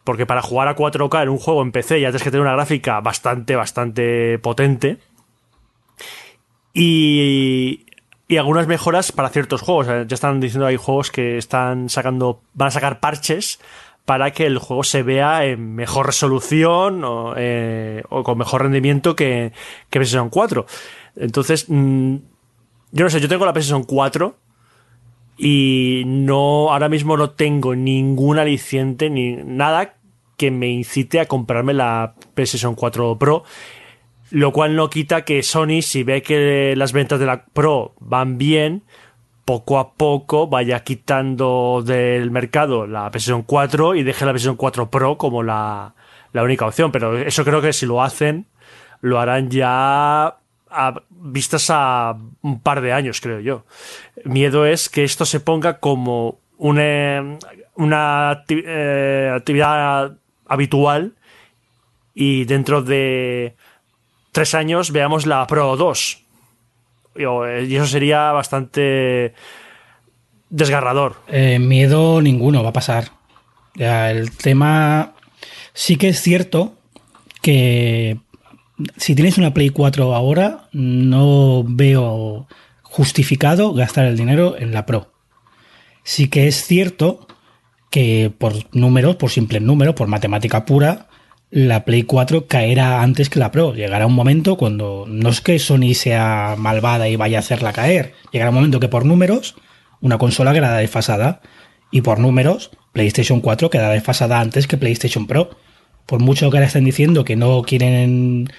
porque para jugar a 4K en un juego en PC ya tienes que tener una gráfica bastante, bastante potente. Y, y algunas mejoras para ciertos juegos. Ya están diciendo hay juegos que están sacando, van a sacar parches para que el juego se vea en mejor resolución o, eh, con mejor rendimiento que, que PlayStation 4. Entonces, mm, yo no sé, yo tengo la PlayStation 4 y no, ahora mismo no tengo ningún aliciente ni nada que me incite a comprarme la PlayStation 4 Pro. Lo cual no quita que Sony, si ve que las ventas de la Pro van bien, poco a poco vaya quitando del mercado la PlayStation 4 y deje la PlayStation 4 Pro como la, la única opción. Pero eso creo que si lo hacen, lo harán ya a vistas a un par de años, creo yo. Miedo es que esto se ponga como una, una eh, actividad habitual y dentro de tres años veamos la Pro 2. Y y eso sería bastante desgarrador. Eh, miedo ninguno va a pasar. El tema sí que es cierto que si tienes una Play 4 ahora, no veo justificado gastar el dinero en la Pro. Sí que es cierto que por números, por simples números, por matemática pura, la Play 4 caerá antes que la Pro. Llegará un momento cuando no es que Sony sea malvada y vaya a hacerla caer. Llegará un momento que por números una consola quedará desfasada y por números PlayStation 4 quedará desfasada antes que PlayStation Pro. Por mucho que ahora estén diciendo que no quieren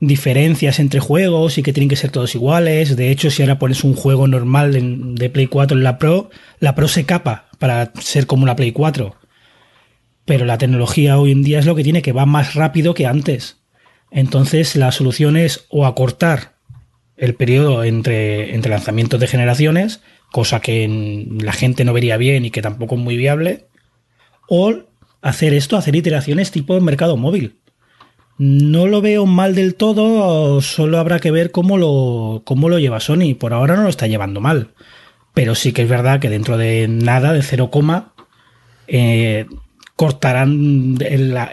diferencias entre juegos y que tienen que ser todos iguales. De hecho, si ahora pones un juego normal de, Play 4 en la Pro, la Pro se capa para ser como una Play 4. Pero la tecnología hoy en día es lo que tiene, que va más rápido que antes. Entonces la solución es o acortar el periodo entre, entre lanzamientos de generaciones, cosa que la gente no vería bien y que tampoco es muy viable, o hacer esto, hacer iteraciones tipo mercado móvil. No lo veo mal del todo, solo habrá que ver cómo lo, cómo lo lleva Sony. Por ahora no lo está llevando mal. pero sí que es verdad que dentro de nada, de 0, eh, cortarán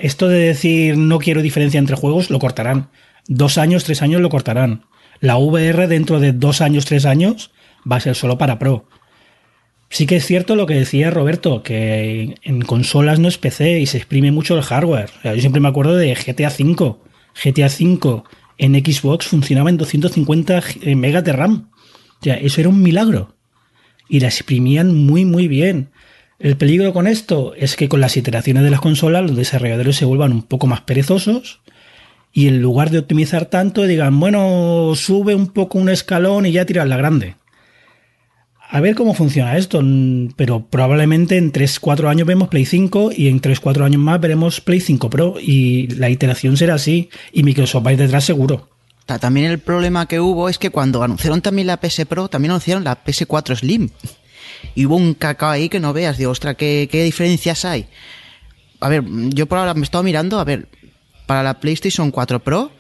esto de decir no quiero diferencia entre juegos, lo cortarán. Dos años, tres años lo cortarán. La VR dentro de dos años, tres años va a ser solo para Pro. Sí que es cierto lo que decía Roberto, que en consolas no es PC y se exprime mucho el hardware. yo siempre me acuerdo de GTA V. GTA V en Xbox funcionaba en 250 megas de RAM. O sea, eso era un milagro. Y la exprimían muy, muy bien. El peligro con esto es que con las iteraciones de las consolas los desarrolladores se vuelvan un poco más perezosos y en lugar de optimizar tanto digan, bueno, sube un poco un escalón y ya tiras la grande. A ver cómo funciona esto, pero probablemente en 3-4 años vemos Play 5 y en 3-4 años más veremos Play 5 Pro y la iteración será así y Microsoft va a ir detrás seguro. También el problema que hubo es que cuando anunciaron también la PS Pro, también anunciaron la PS4 Slim. Y hubo un cacao ahí que no veas, digo, ostras, ¿qué, qué diferencias hay? A ver, yo por ahora me he estado mirando, a ver, para la PlayStation 4 Pro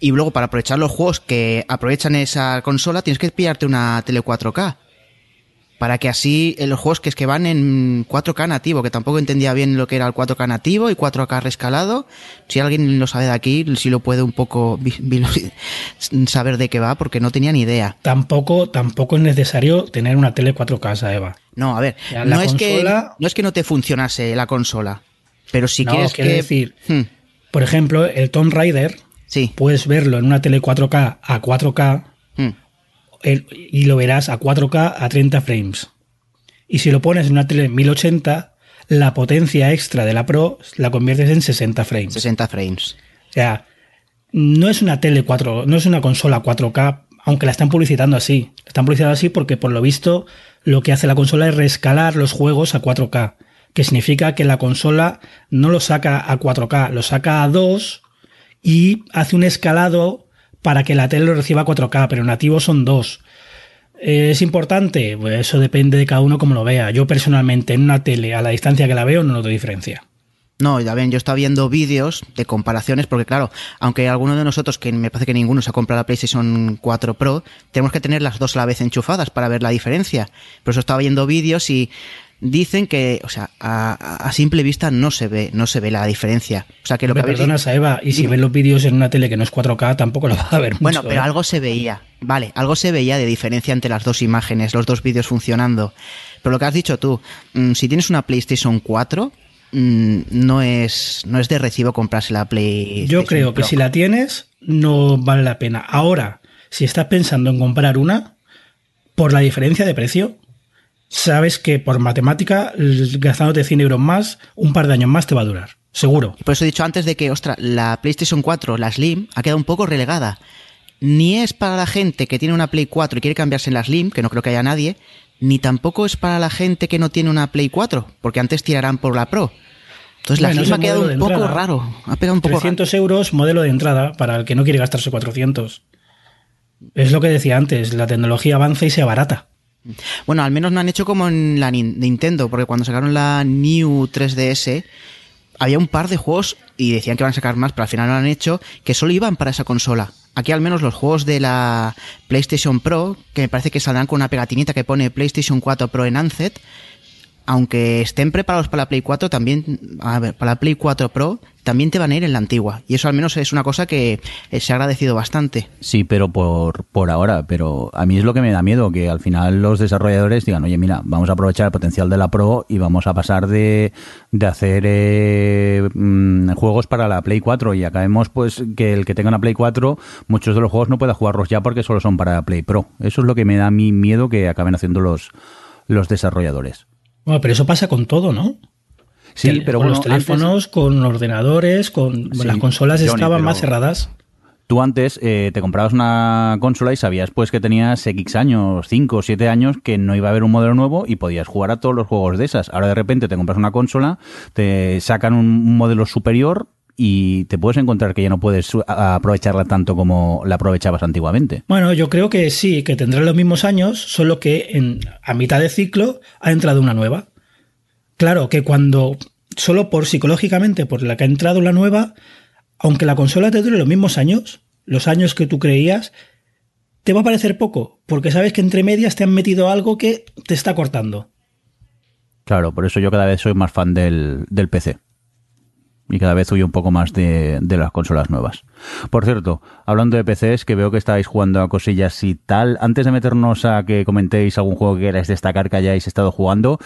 y luego para aprovechar los juegos que aprovechan esa consola tienes que pillarte una tele 4K para que así eh, los juegos que es que van en 4K nativo, que tampoco entendía bien lo que era el 4K nativo y 4K rescalado. Si alguien lo sabe de aquí, si lo puede un poco (laughs) saber de qué va, porque no tenía ni idea. Tampoco, tampoco es necesario tener una tele 4K, Eva. No, a ver, no, es que, no es que no te funcionase la consola, pero si quieres que... decir, hmm. por ejemplo, el Tomb Raider, sí. puedes verlo en una tele 4K a 4K y lo verás a 4K a 30 frames. Y si lo pones en una tele 1080, la potencia extra de la Pro la conviertes en 60 frames. 60 frames. O sea, no es una tele 4, no es una consola 4K, aunque la están publicitando así. La están publicitando así porque por lo visto lo que hace la consola es rescalar los juegos a 4K, que significa que la consola no lo saca a 4K, lo saca a 2 y hace un escalado para que la tele lo reciba 4K, pero nativo son dos. ¿Es importante? Pues eso depende de cada uno como lo vea. Yo personalmente en una tele a la distancia que la veo no noto diferencia. No, ya ven, yo estaba viendo vídeos de comparaciones porque claro, aunque alguno de nosotros, que me parece que ninguno se ha comprado la PlayStation 4 Pro, tenemos que tener las dos a la vez enchufadas para ver la diferencia. Por eso estaba viendo vídeos y dicen que, o sea, a, simple vista no se ve, no se ve la diferencia. O sea, que lo Me que perdonas a Eva, y si ves los vídeos en una tele que no es 4K, tampoco lo va a ver mucho. Bueno, pero ¿eh? algo se veía, vale, algo se veía de diferencia entre las dos imágenes, los dos vídeos funcionando. Pero lo que has dicho tú, mm, si tienes una PlayStation 4, mm, no es, no es de recibo comprarse la Play. Yo creo que si la tienes, no vale la pena. Ahora, si estás pensando en comprar una, por la diferencia de precio, sabes que por matemática, gastándote 100 euros más, un par de años más te va a durar. Seguro. por eso he dicho antes de que, ostras, la PlayStation 4, la Slim, ha quedado un poco relegada. Ni es para la gente que tiene una Play 4 y quiere cambiarse en la Slim, que no creo que haya nadie, ni tampoco es para la gente que no tiene una Play 4, porque antes tirarán por la Pro. Entonces la Slim ha quedado un poco raro. Ha pegado un poco 300 euros modelo de entrada para el que no quiere gastarse 400. Es lo que decía antes, la tecnología avanza y se abarata. Bueno, al menos no han hecho como en la Nintendo, porque cuando sacaron la New 3DS había un par de juegos y decían que iban a sacar más, pero al final no lo han hecho, que solo iban para esa consola. Aquí al menos los juegos de la PlayStation Pro, que me parece que saldrán con una pegatinita que pone PlayStation 4 Pro en Anset, aunque estén preparados para la Play 4, también, a ver, para la Play 4 Pro, también te van a ir en la antigua. Y eso al menos es una cosa que eh, se ha agradecido bastante. Sí, pero por, por ahora. Pero a mí es lo que me da miedo, que al final los desarrolladores digan, oye, mira, vamos a aprovechar el potencial de la Pro y vamos a pasar de, de hacer eh, mm, juegos para la Play 4 y acabemos pues que el que tenga una Play 4, muchos de los juegos no pueda jugarlos ya porque solo son para la Play Pro. Eso es lo que me da mí miedo que acaben haciendo los, los desarrolladores. Bueno, pero eso pasa con todo, ¿no? Sí, pero con los teléfonos, con ordenadores, con las consolas estaban más cerradas. Tú antes eh, te comprabas una consola y sabías pues que tenías X años, 5 o 7 años, que no iba a haber un modelo nuevo y podías jugar a todos los juegos de esas. Ahora de repente te compras una consola, te sacan un modelo superior y te puedes encontrar que ya no puedes aprovecharla tanto como la aprovechabas antiguamente. Bueno, yo creo que sí, que tendrá los mismos años, solo que en, a mitad de ciclo ha entrado una nueva. Claro que cuando, solo por psicológicamente, por la que ha entrado la nueva, aunque la consola te dure los mismos años, los años que tú creías, te va a parecer poco, porque sabes que entre medias te han metido algo que te está cortando. Claro, por eso yo cada vez soy más fan del, del PC. Y cada vez huyo un poco más de, de, las consolas nuevas. Por cierto, hablando de PCs, que veo que estáis jugando a cosillas y tal, antes de meternos a que comentéis algún juego que queráis destacar que hayáis estado jugando,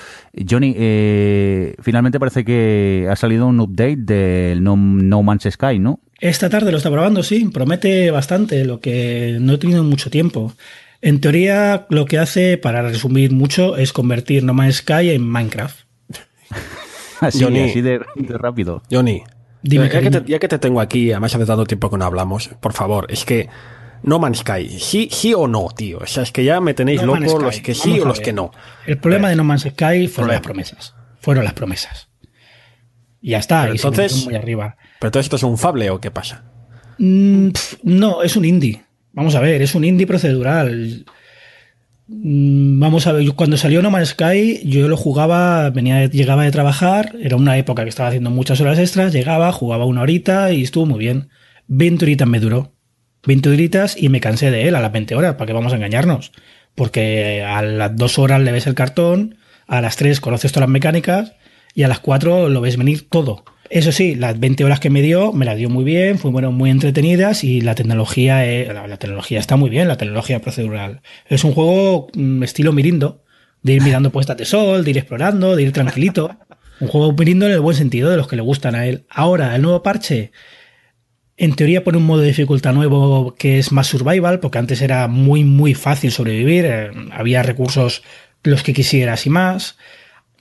Johnny, eh, finalmente parece que ha salido un update del no, no Man's Sky, ¿no? Esta tarde lo está probando, sí, promete bastante, lo que no he tenido mucho tiempo. En teoría, lo que hace, para resumir mucho, es convertir No Man's Sky en Minecraft. (laughs) (laughs) así, Johnny, así de, de, rápido. Johnny, Dime, ya, que te, ya, que te, tengo aquí, además hace tanto tiempo que no hablamos, por favor, es que No Man's Sky, sí, sí o no, tío. O sea, es que ya me tenéis no loco los que sí Vamos o los que no. El problema de No Man's Sky fueron las promesas. Fueron las promesas. Y ya está, pero y entonces, se muy arriba. ¿Pero todo esto es un fable o qué pasa? Mm, pff, no, es un indie. Vamos a ver, es un indie procedural. Mm, Vamos a ver, cuando salió No Man's Sky, yo lo jugaba, venía, llegaba de trabajar, era una época que estaba haciendo muchas horas extras, llegaba, jugaba una horita y estuvo muy bien. 20 horitas me duró. 20 horitas y me cansé de él a las 20 horas, ¿para qué vamos a engañarnos? Porque a las 2 horas le ves el cartón, a las 3 conoces todas las mecánicas y a las 4 lo ves venir todo. Eso sí, las 20 horas que me dio, me las dio muy bien, fueron muy entretenidas y la tecnología, eh, la, tecnología está muy bien, la tecnología procedural. Es un juego mm, estilo Mirindo, de ir mirando puestas de sol, de ir explorando, de ir tranquilito. Un juego Mirindo en el buen sentido de los que le gustan a él. Ahora, el nuevo parche, en teoría pone un modo de dificultad nuevo que es más survival, porque antes era muy, muy fácil sobrevivir, eh, había recursos los que quisieras y más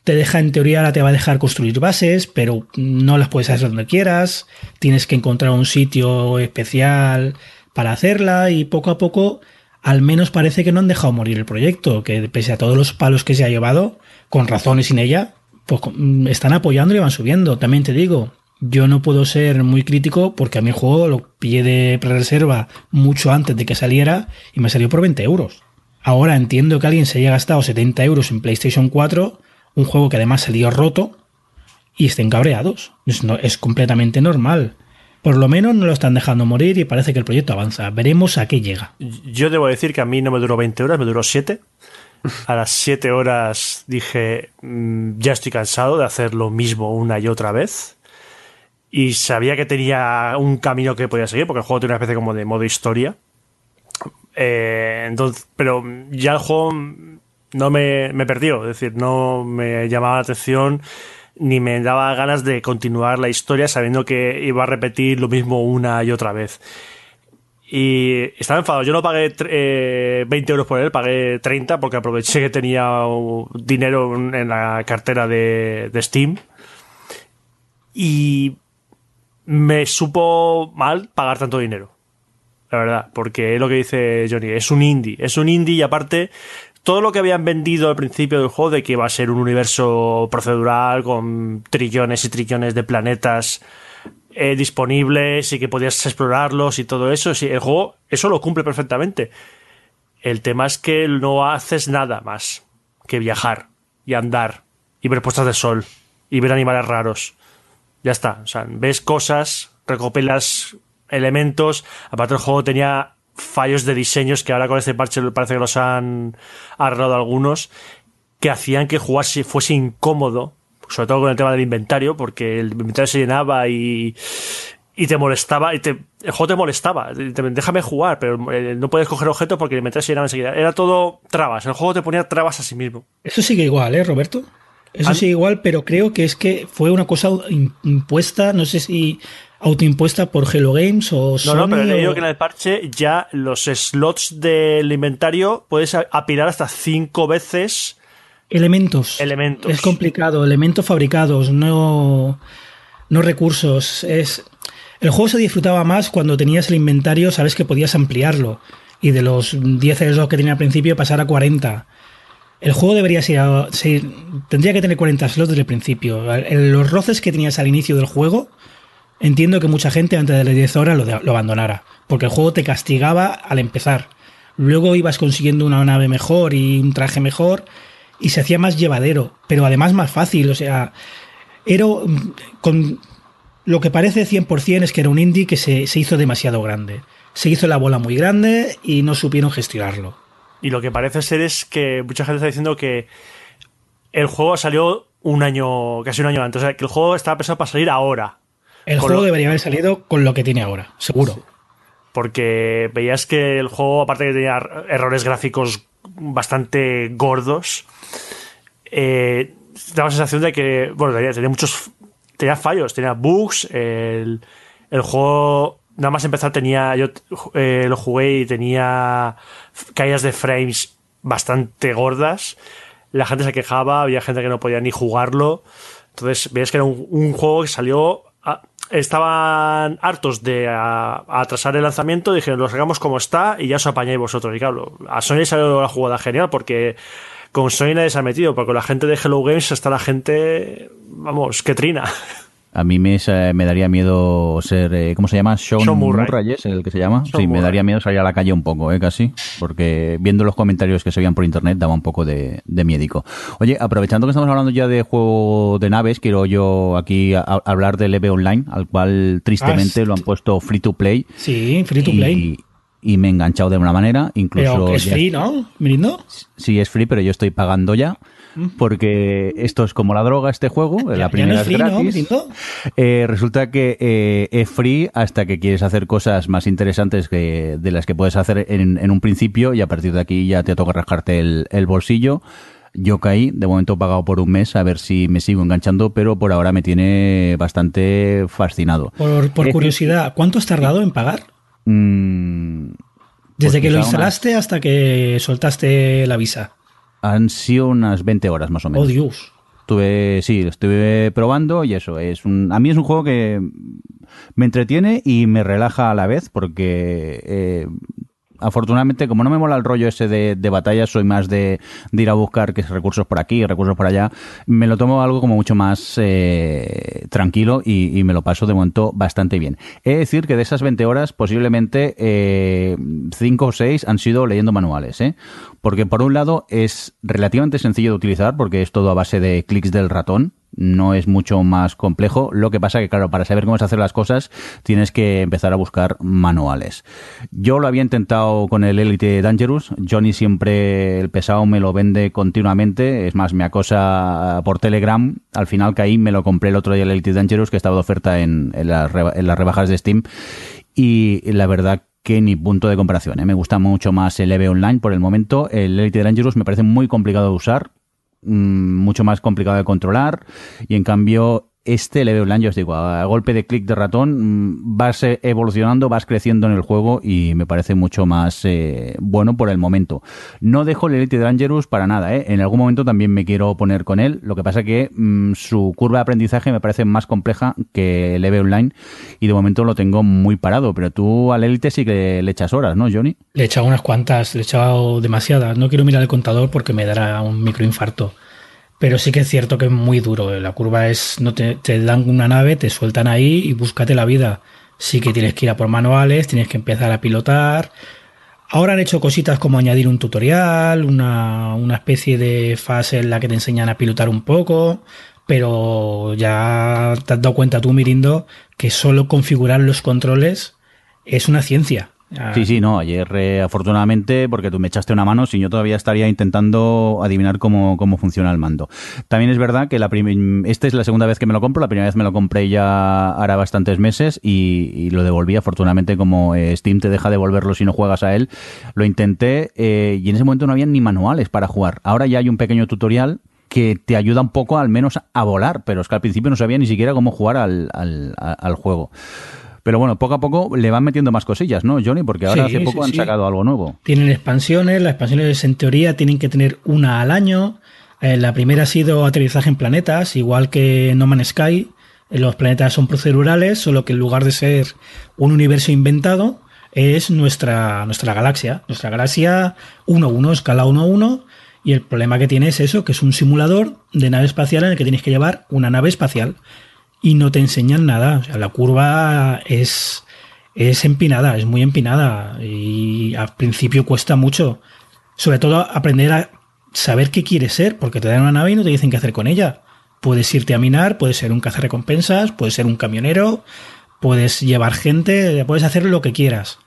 te deja, en teoría, ahora te va a dejar construir bases, pero no las puedes hacer donde quieras. Tienes que encontrar un sitio especial para hacerla y poco a poco, al menos parece que no han dejado morir el proyecto, que pese a todos los palos que se ha llevado, con razón y sin ella, pues están apoyando y van subiendo. También te digo, yo no puedo ser muy crítico porque a mi juego lo pillé de pre-reserva mucho antes de que saliera y me salió por 20 euros. Ahora entiendo que alguien se haya gastado 70 euros en PlayStation 4 un juego que además salió roto y estén cabreados. Es, no, es, completamente normal. Por lo menos no lo están dejando morir y parece que el proyecto avanza. Veremos a qué llega. Yo debo decir que a mí no me duró 20 horas, me duró 7. A las 7 horas dije, mmm, ya estoy cansado de hacer lo mismo una y otra vez. Y sabía que tenía un camino que podía seguir, porque el juego tiene una especie como de modo historia. Eh, entonces, pero ya el juego no me, me perdió, es decir, no me llamaba la atención ni me daba ganas de continuar la historia sabiendo que iba a repetir lo mismo una y otra vez. Y estaba enfadado. Yo no pagué eh, 20 euros por él, pagué 30 porque aproveché que tenía dinero en la cartera de, de Steam. Y me supo mal pagar tanto dinero. La verdad, porque es lo que dice Johnny, es un indie. Es un indie y aparte todo lo que habían vendido al principio del juego de que iba a ser un universo procedural con trillones y trillones de planetas eh, disponibles y que podías explorarlos y todo eso, sí, el juego eso lo cumple perfectamente. El tema es que no haces nada más que viajar y andar y ver puestas de sol y ver animales raros. Ya está, o sea, ves cosas, recopilas elementos, aparte el juego tenía fallos de diseños que ahora con este parche parece que los han arreglado algunos, que hacían que jugar fuese incómodo, sobre todo con el tema del inventario, porque el inventario se llenaba y, y te molestaba, y te, el juego te molestaba, te, déjame jugar, pero eh, no puedes coger objetos porque el inventario se llenaba enseguida. Era todo trabas, el juego te ponía trabas a sí mismo. Eso sigue igual, ¿eh, Roberto? Eso sigue igual, pero creo que es que fue una cosa impuesta, no sé si autoimpuesta por Hello Games o Sony No, no, pero he leído o... que en el parche ya los slots del inventario puedes apilar hasta cinco veces elementos. Elementos. Es complicado, elementos fabricados, no, no recursos. Es el juego se disfrutaba más cuando tenías el inventario, sabes que podías ampliarlo y de los 10 slots que tenía al principio pasar a 40. El juego debería ser, ser, tendría que tener 40 slots desde el principio. Los roces que tenías al inicio del juego Entiendo que mucha gente antes de las 10 horas lo, abandonara, porque el juego te castigaba al empezar. Luego ibas consiguiendo una nave mejor y un traje mejor y se hacía más llevadero, pero además más fácil. O sea, era con lo que parece 100% es que era un indie que se, se hizo demasiado grande. se hizo la bola muy grande y no supieron gestionarlo. Y lo que parece ser es que mucha gente está diciendo que el juego salió un año, casi un año antes. O sea, que el juego estaba pensado para salir ahora. El Con juego lo- debería haber salido con lo que tiene ahora, seguro. Porque veías que el juego, aparte que tenía errores gráficos bastante gordos, eh, daba la sensación de que, bueno, tenía, tenía muchos, tenía fallos, tenía bugs, el, el juego, nada más empezar tenía, yo eh, lo jugué y tenía caídas de frames bastante gordas, la gente se quejaba, había gente que no podía ni jugarlo, entonces veías que era un, un juego que salió... estaban hartos de atrasar el lanzamiento, dijeron, lo sacamos como está y ya os apañáis vosotros. Y claro, a Sony salió la jugada genial porque con Sony nadie se ha metido, porque con la gente de Hello Games está la gente, vamos, que trina. A mí me, daría miedo ser, eh, ¿cómo se llama? Sean, Sean Murray. Murray. ¿es el que se llama? Sean sí, me daría miedo salir a la calle un poco, ¿eh? Casi, porque viendo los comentarios que se veían por internet daba un poco de, de miedico. Oye, aprovechando que estamos hablando ya de juego de naves, quiero yo aquí a- a- hablar del EVE Online, al cual tristemente Ah, lo han puesto free to play. Sí, free to play. Y, y me he enganchado de una manera, incluso... Pero es ya- free, ¿no? Mirindo. Sí, es free, pero yo estoy pagando ya. Porque esto es como la droga, este juego. Ya- la primera no es free, ¿no? Eh, resulta que eh, es free hasta que quieres hacer cosas más interesantes que de las que puedes hacer en, en un principio y a partir de aquí ya te toca rascarte el, el bolsillo. Yo caí, de momento he pagado por un mes a ver si me sigo enganchando, pero por ahora me tiene bastante fascinado. Por, curiosidad, ¿cuánto has tardado en pagar? Mm, Desde pues que lo instalaste hasta que soltaste la visa. Han sido unas 20 horas más o menos. Oh, Dios. Estuve, sí, lo estuve probando y eso, es un, a mí es un juego que me entretiene y me relaja a la vez porque eh, afortunadamente como no me mola el rollo ese de, de batalla, soy más de, ir a buscar que recursos por aquí, recursos por allá, me lo tomo algo como mucho más eh, tranquilo y, me lo paso de momento bastante bien. He de decir que de esas 20 horas posiblemente 5 o 6 han sido leyendo manuales, ¿eh? porque por un lado es relativamente sencillo de utilizar porque es todo a base de clics del ratón, no es mucho más complejo. Lo que pasa que, claro, para saber cómo se hacen las cosas, tienes que empezar a buscar manuales. Yo lo había intentado con el Elite Dangerous. Johnny siempre, el pesado, me lo vende continuamente. Es más, me acosa por Telegram. Al final caí, me lo compré el otro día el Elite Dangerous, que estaba de oferta en, las, rebajas de Steam. Y la verdad que ni punto de comparación. ¿eh? Me gusta mucho más el EVE Online por el momento. El Elite Dangerous me parece muy complicado de usar mucho más complicado de controlar y en cambio este le veo online, yo os digo, a golpe de clic de ratón mm, vas eh, evolucionando, vas creciendo en el juego y me parece mucho más eh, bueno por el momento. No dejo el Elite Dangerous para nada, ¿eh? en algún momento también me quiero poner con él, lo que pasa que mm, su curva de aprendizaje me parece más compleja que el EVE Online y de momento lo tengo muy parado, pero tú al Elite sí que le echas horas, ¿no, Johnny? Le he echado unas cuantas, le he echado demasiadas. No quiero mirar el contador porque me dará un microinfarto. Pero sí que es cierto que es muy duro. La curva es, no te, te dan una nave, te sueltan ahí y búscate la vida. Sí que tienes que ir a por manuales, tienes que empezar a pilotar. Ahora han hecho cositas como añadir un tutorial, una, una especie de fase en la que te enseñan a pilotar un poco, pero ya te has dado cuenta tú, Mirindo, que solo configurar los controles es una ciencia. Ah, Sí, sí, no, ayer eh, afortunadamente, porque tú me echaste una mano, si yo todavía estaría intentando adivinar cómo, cómo funciona el mando. También es verdad que la esta es la segunda vez que me lo compro, la primera vez me lo compré ya hará bastantes meses y, lo devolví, afortunadamente como eh, Steam te deja devolverlo si no juegas a él, lo intenté eh, y en ese momento no había ni manuales para jugar. Ahora ya hay un pequeño tutorial que te ayuda un poco al menos a volar, pero es que al principio no sabía ni siquiera cómo jugar al, al, al juego. Pero bueno, poco a poco le van metiendo más cosillas, ¿no, Johnny? Porque ahora Sí, hace poco sí, han sí. sacado algo nuevo. Tienen expansiones, las expansiones en teoría tienen que tener una al año. Eh, la primera ha sido aterrizaje en planetas, igual que No Man's Sky. Eh, Los planetas son procedurales, solo que en lugar de ser un universo inventado, es nuestra, nuestra galaxia. Nuestra galaxia 1-1, escala 1-1. Y el problema que tiene es eso, que es un simulador de nave espacial en el que tienes que llevar una nave espacial. Y no te enseñan nada. O sea, la curva es, es empinada, es muy empinada y al principio cuesta mucho. Sobre todo aprender a saber qué quieres ser, porque te dan una nave y no te dicen qué hacer con ella. Puedes irte a minar, puedes ser un cazarrecompensas, puedes ser un camionero, puedes llevar gente, puedes hacer lo que quieras.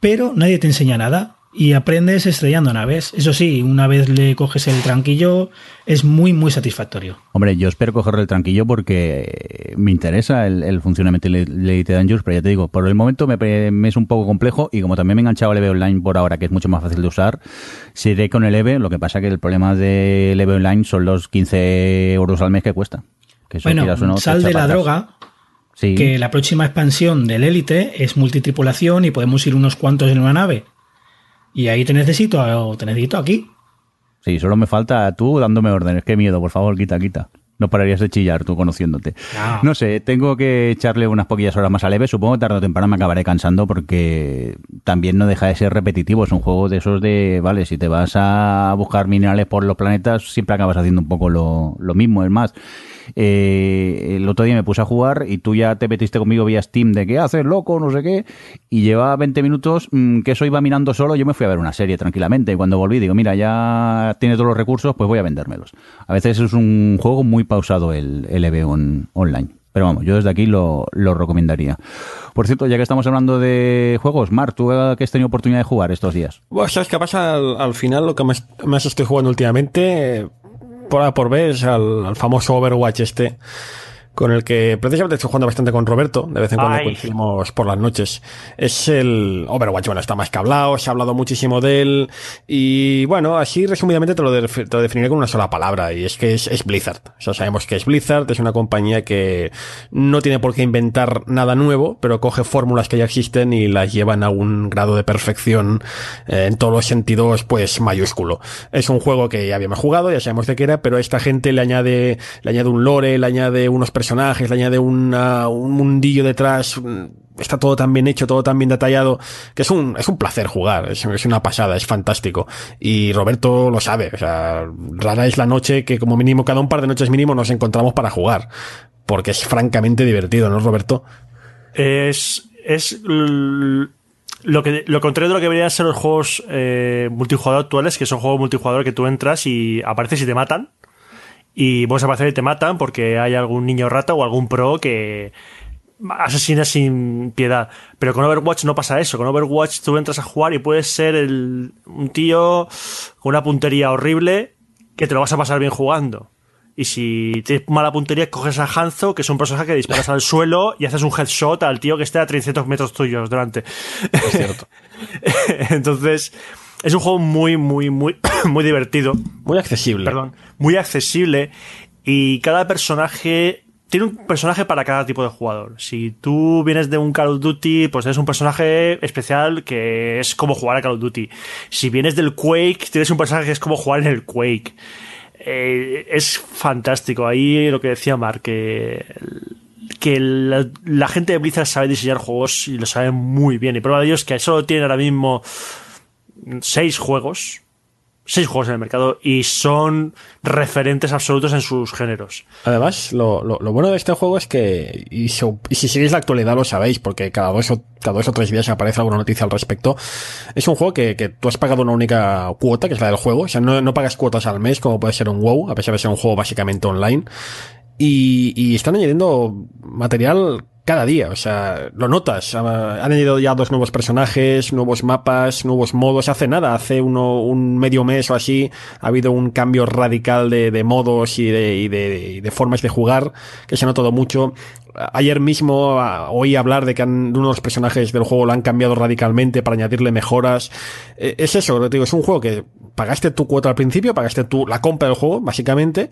pero nadie te enseña nada y aprendes estrellando naves. Eso sí, una vez le coges el tranquillo, es muy, muy satisfactorio. Hombre, yo espero cogerle el tranquillo porque me interesa el, funcionamiento de Elite Dangerous, pero ya te digo, por el momento me, es un poco complejo y como también me he enganchado al EVE Online por ahora, que es mucho más fácil de usar, seguiré con el EVE, lo que pasa que el problema del EVE Online son los 15 euros al mes que cuesta. Que bueno, sal de la droga, que la próxima expansión del Elite es multitripulación y podemos ir unos cuantos en una nave. Y ahí te necesito, te necesito aquí. Sí, solo me falta tú dándome órdenes. Qué miedo, por favor, quita, quita. No pararías de chillar tú conociéndote. No. sé, tengo que echarle unas poquillas horas más a leve. Supongo que tarde o temprano me acabaré cansando porque también no deja de ser repetitivo. Es un juego de esos de, vale, si te vas a buscar minerales por los planetas, siempre acabas haciendo un poco lo, lo mismo. Es más, eh, el otro día me puse a jugar y tú ya te metiste conmigo vía Steam de qué haces, loco, no sé qué, y llevaba 20 minutos mm, que eso iba mirando solo, yo me fui a ver una serie tranquilamente y cuando volví digo, mira, ya tienes todos los recursos, pues voy a vendérmelos. A veces es un juego muy pausado el, el EVE online. Pero vamos, yo desde aquí lo, lo, recomendaría. Por cierto, ya que estamos hablando de juegos, Mark, ¿tú qué has tenido oportunidad de jugar estos días? Bueno, ¿sabes qué pasa? Al, final, lo que más, más, estoy jugando últimamente, por A por B es al, famoso Overwatch este con el que precisamente estoy jugando bastante con Roberto, de vez en cuando coincidimos por las noches. Es el Overwatch, bueno, está más que hablado, se ha hablado muchísimo de él, y bueno, así resumidamente te lo, definiré con una sola palabra, y es que es, Blizzard. O sea, sabemos que es Blizzard, es una compañía que no tiene por qué inventar nada nuevo, pero coge fórmulas que ya existen y las llevan a un grado de perfección eh, en todos los sentidos, pues mayúsculo. Es un juego que ya habíamos jugado, ya sabemos de qué era, pero esta gente le añade, le añade un lore, le añade unos personajes personajes, le añade un mundillo detrás, está todo tan bien hecho, todo tan bien detallado, que es un, es un placer jugar, es, una pasada, es fantástico. Y Roberto lo sabe, o sea, rara es la noche que como mínimo, cada un par de noches mínimo nos encontramos para jugar, porque es francamente divertido, ¿no, Roberto? Es, es lo que lo contrario de lo que deberían ser los juegos eh, multijugador actuales, que son juegos multijugador que tú entras y apareces y te matan y vos a aparecer y te matan porque hay algún niño rata o algún pro que asesina sin piedad. Pero con Overwatch no pasa eso. Con Overwatch tú entras a jugar y puedes ser el, un tío con una puntería horrible que te lo vas a pasar bien jugando. Y si tienes mala puntería, coges a Hanzo, que es un personaje que disparas al suelo y haces un headshot al tío que esté a 300 metros tuyos delante. Es cierto. (laughs) Entonces, es un juego muy, muy, muy, (coughs) muy divertido. Muy accesible. Perdón. Muy accesible. Y cada personaje tiene un personaje para cada tipo de jugador. Si tú vienes de un Call of Duty, pues tienes un personaje especial que es como jugar a Call of Duty. Si vienes del Quake, tienes un personaje que es como jugar en el Quake. Eh, es fantástico. Ahí lo que decía Mark, que, que la, la, gente de Blizzard sabe diseñar juegos y lo sabe muy bien. Y prueba de ello es que solo tienen ahora mismo seis juegos, seis juegos en el mercado y son referentes absolutos en sus géneros. Además, lo, lo, bueno de este juego es que, y, si seguís la actualidad lo sabéis, porque cada dos, o, cada dos o tres días aparece alguna noticia al respecto, es un juego que, que tú has pagado una única cuota, que es la del juego, o sea, no, no pagas cuotas al mes como puede ser un WoW, a pesar de ser un juego básicamente online. Y, y están añadiendo material cada día, o sea, lo notas. Han añadido ya dos nuevos personajes, nuevos mapas, nuevos modos. Hace nada, hace uno, un medio mes o así, ha habido un cambio radical de, de modos y de, y de, de, formas de jugar que se ha notado mucho. Ayer mismo oí hablar de que han, uno de los personajes del juego lo han cambiado radicalmente para añadirle mejoras. E, es eso, lo digo, es un juego que pagaste tu cuota al principio, pagaste tu, la compra del juego, básicamente,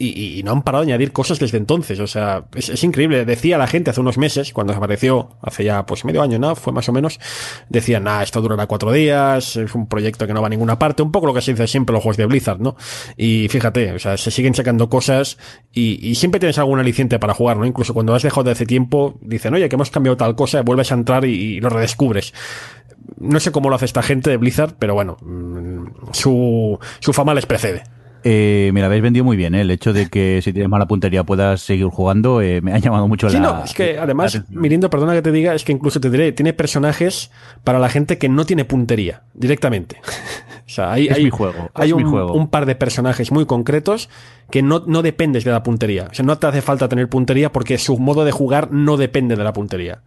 y, y, no han parado de añadir cosas desde entonces. O sea, es, es, increíble. Decía la gente hace unos meses, cuando apareció, hace ya pues medio año, ¿no? Fue más o menos, decían, nah, esto durará cuatro días, es un proyecto que no va a ninguna parte, un poco lo que se dice siempre los juegos de Blizzard, ¿no? Y fíjate, o sea, se siguen sacando cosas y, y siempre tienes algún aliciente para jugar, ¿no? Incluso cuando has dejado de hace tiempo, dicen, oye, que hemos cambiado tal cosa, vuelves a entrar y, y lo redescubres no sé cómo lo hace esta gente de Blizzard, pero bueno, mm, su, su fama les precede. Eh, me la habéis vendido muy bien, ¿eh? el hecho de que si tienes mala puntería puedas seguir jugando, eh, me ha llamado mucho sí, la no, es que además, Mirindo, perdona que te diga, es que incluso te diré, tiene personajes para la gente que no tiene puntería, directamente. (laughs) O sea, hay, Es hay- mi juego, hay es mi un, juego. un par de personajes muy concretos que no, no dependes de la puntería. O sea, no te hace falta tener puntería porque su modo de jugar no depende de la puntería.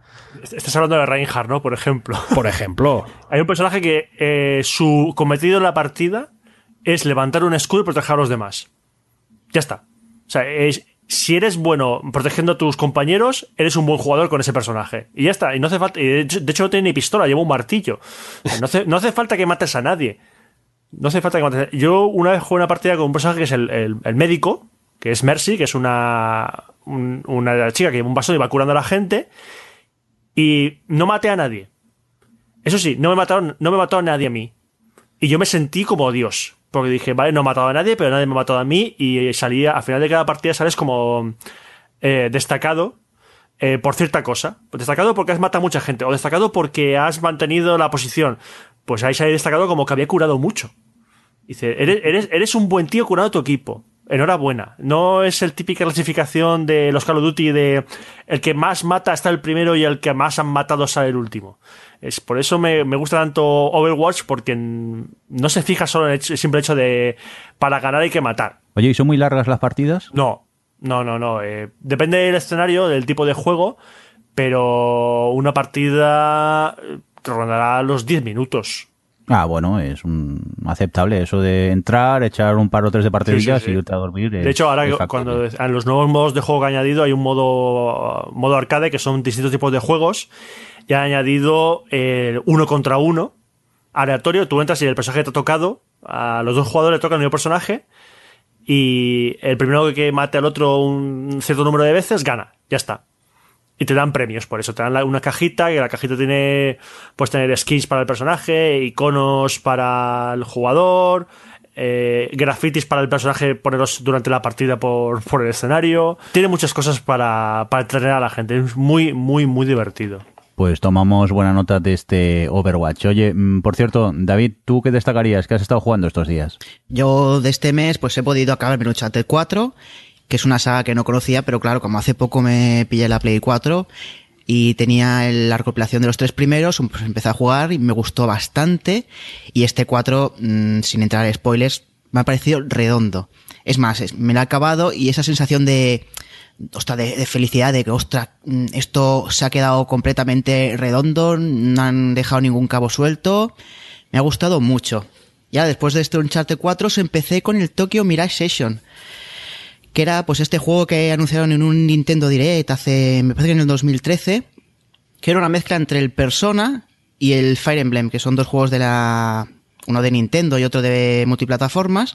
Estás hablando de Reinhardt, ¿no? Por ejemplo. Por ejemplo, (laughs) Hay un personaje que eh, su cometido en la partida es levantar un escudo y proteger a los demás. Ya está. O sea, es- si eres bueno protegiendo a tus compañeros, eres un buen jugador con ese personaje. Y ya está. Y no hace falta. de, hecho, no tiene ni pistola, lleva un martillo. No, hace, no hace falta que mates a nadie. No hace falta que mates a Yo una vez jugué una partida con un personaje que es el, el- médico, que es Mercy, que es una, un- una chica que lleva un bastón y va curando a la gente. Y no maté a nadie. Eso sí, no me mataron, no me mató a nadie a mí. Y yo me sentí como Dios. Porque dije, vale, no he matado a nadie, pero nadie me ha matado a mí. Y salía, al final de cada partida sales como eh, destacado eh, por cierta cosa. Destacado porque has matado a mucha gente. O destacado porque has mantenido la posición. Pues ahí sale destacado como que había curado mucho. Dice, eres, eres, eres un buen tío curando a tu equipo. Enhorabuena. No es el típica clasificación de los Call of Duty de el que más mata está el primero y el que más han matado sale el último. Es por eso me, me gusta tanto Overwatch, porque no se fija solo en el simple hecho de para ganar hay que matar. Oye, ¿y son muy largas las partidas? No, no, no, no. eh, depende del escenario, del tipo de juego, pero una partida eh, rondará los 10 minutos. Ah, bueno, es un aceptable eso de entrar, echar un par o tres de partidillas Sí, sí, sí. y irte a dormir. De hecho, ahora cuando en los nuevos modos de juego que han añadido hay un modo, modo arcade que son distintos tipos de juegos y han añadido eh, uno contra uno aleatorio. Tú entras y el personaje te ha tocado, a los dos jugadores le toca el mismo personaje y el primero que mate al otro un cierto número de veces gana. Ya está. Y te dan premios por eso. Te dan la- una cajita que la cajita tiene, puedes tener skins para el personaje, iconos para el jugador, eh, grafitis para el personaje ponerlos durante la partida por, (laughs) por el escenario. Tiene muchas cosas para, para entretener a la gente. Es muy, muy, muy divertido. Pues tomamos buena nota de este Overwatch. Oye, mm, por cierto, David, ¿tú qué destacarías? ¿Qué has estado jugando estos días? Yo de este mes pues he podido acabar el Uncharted 4, que es una saga que no conocía, pero claro, como hace poco me pillé la Play 4 y tenía la recopilación de los tres primeros, pues empecé a jugar y me gustó bastante. Y este 4, mm, sin entrar en spoilers, me ha parecido redondo. Es más, es- me lo ha acabado y esa sensación de, ostras, de, de felicidad, de que, ostras, mm, esto se ha quedado completamente redondo, no han dejado ningún cabo suelto. Me ha gustado mucho. Ya después de este Uncharted 4 se empecé con el Tokyo Mirage Session. Que era pues este juego que anunciaron en un Nintendo Direct hace, me parece que en el 2013. Que era una mezcla entre el Persona y el Fire Emblem, que son dos juegos de la, uno de Nintendo y otro de multiplataformas.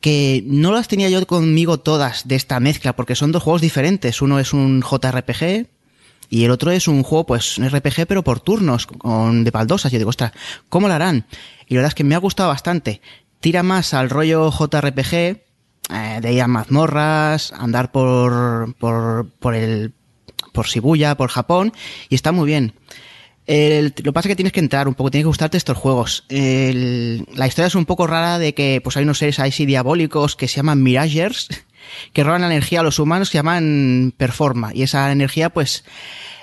Que no las tenía yo conmigo todas de esta mezcla, porque son dos juegos diferentes. Uno es un JRPG, y el otro es un juego, pues, un RPG, pero por turnos, con de baldosas. Yo digo, ostras, ¿cómo lo harán? Y la verdad es que me ha gustado bastante. Tira más al rollo JRPG, eh, de ir a mazmorras, andar por, por, por el, por Shibuya, por Japón, y está muy bien. El- lo que pasa es que tienes que entrar un poco, tienes que gustarte estos juegos. La historia es un poco rara de que pues hay unos seres así diabólicos que se llaman Miragers, (laughs) que roban la energía a los humanos, que llaman Performa. Y esa energía, pues,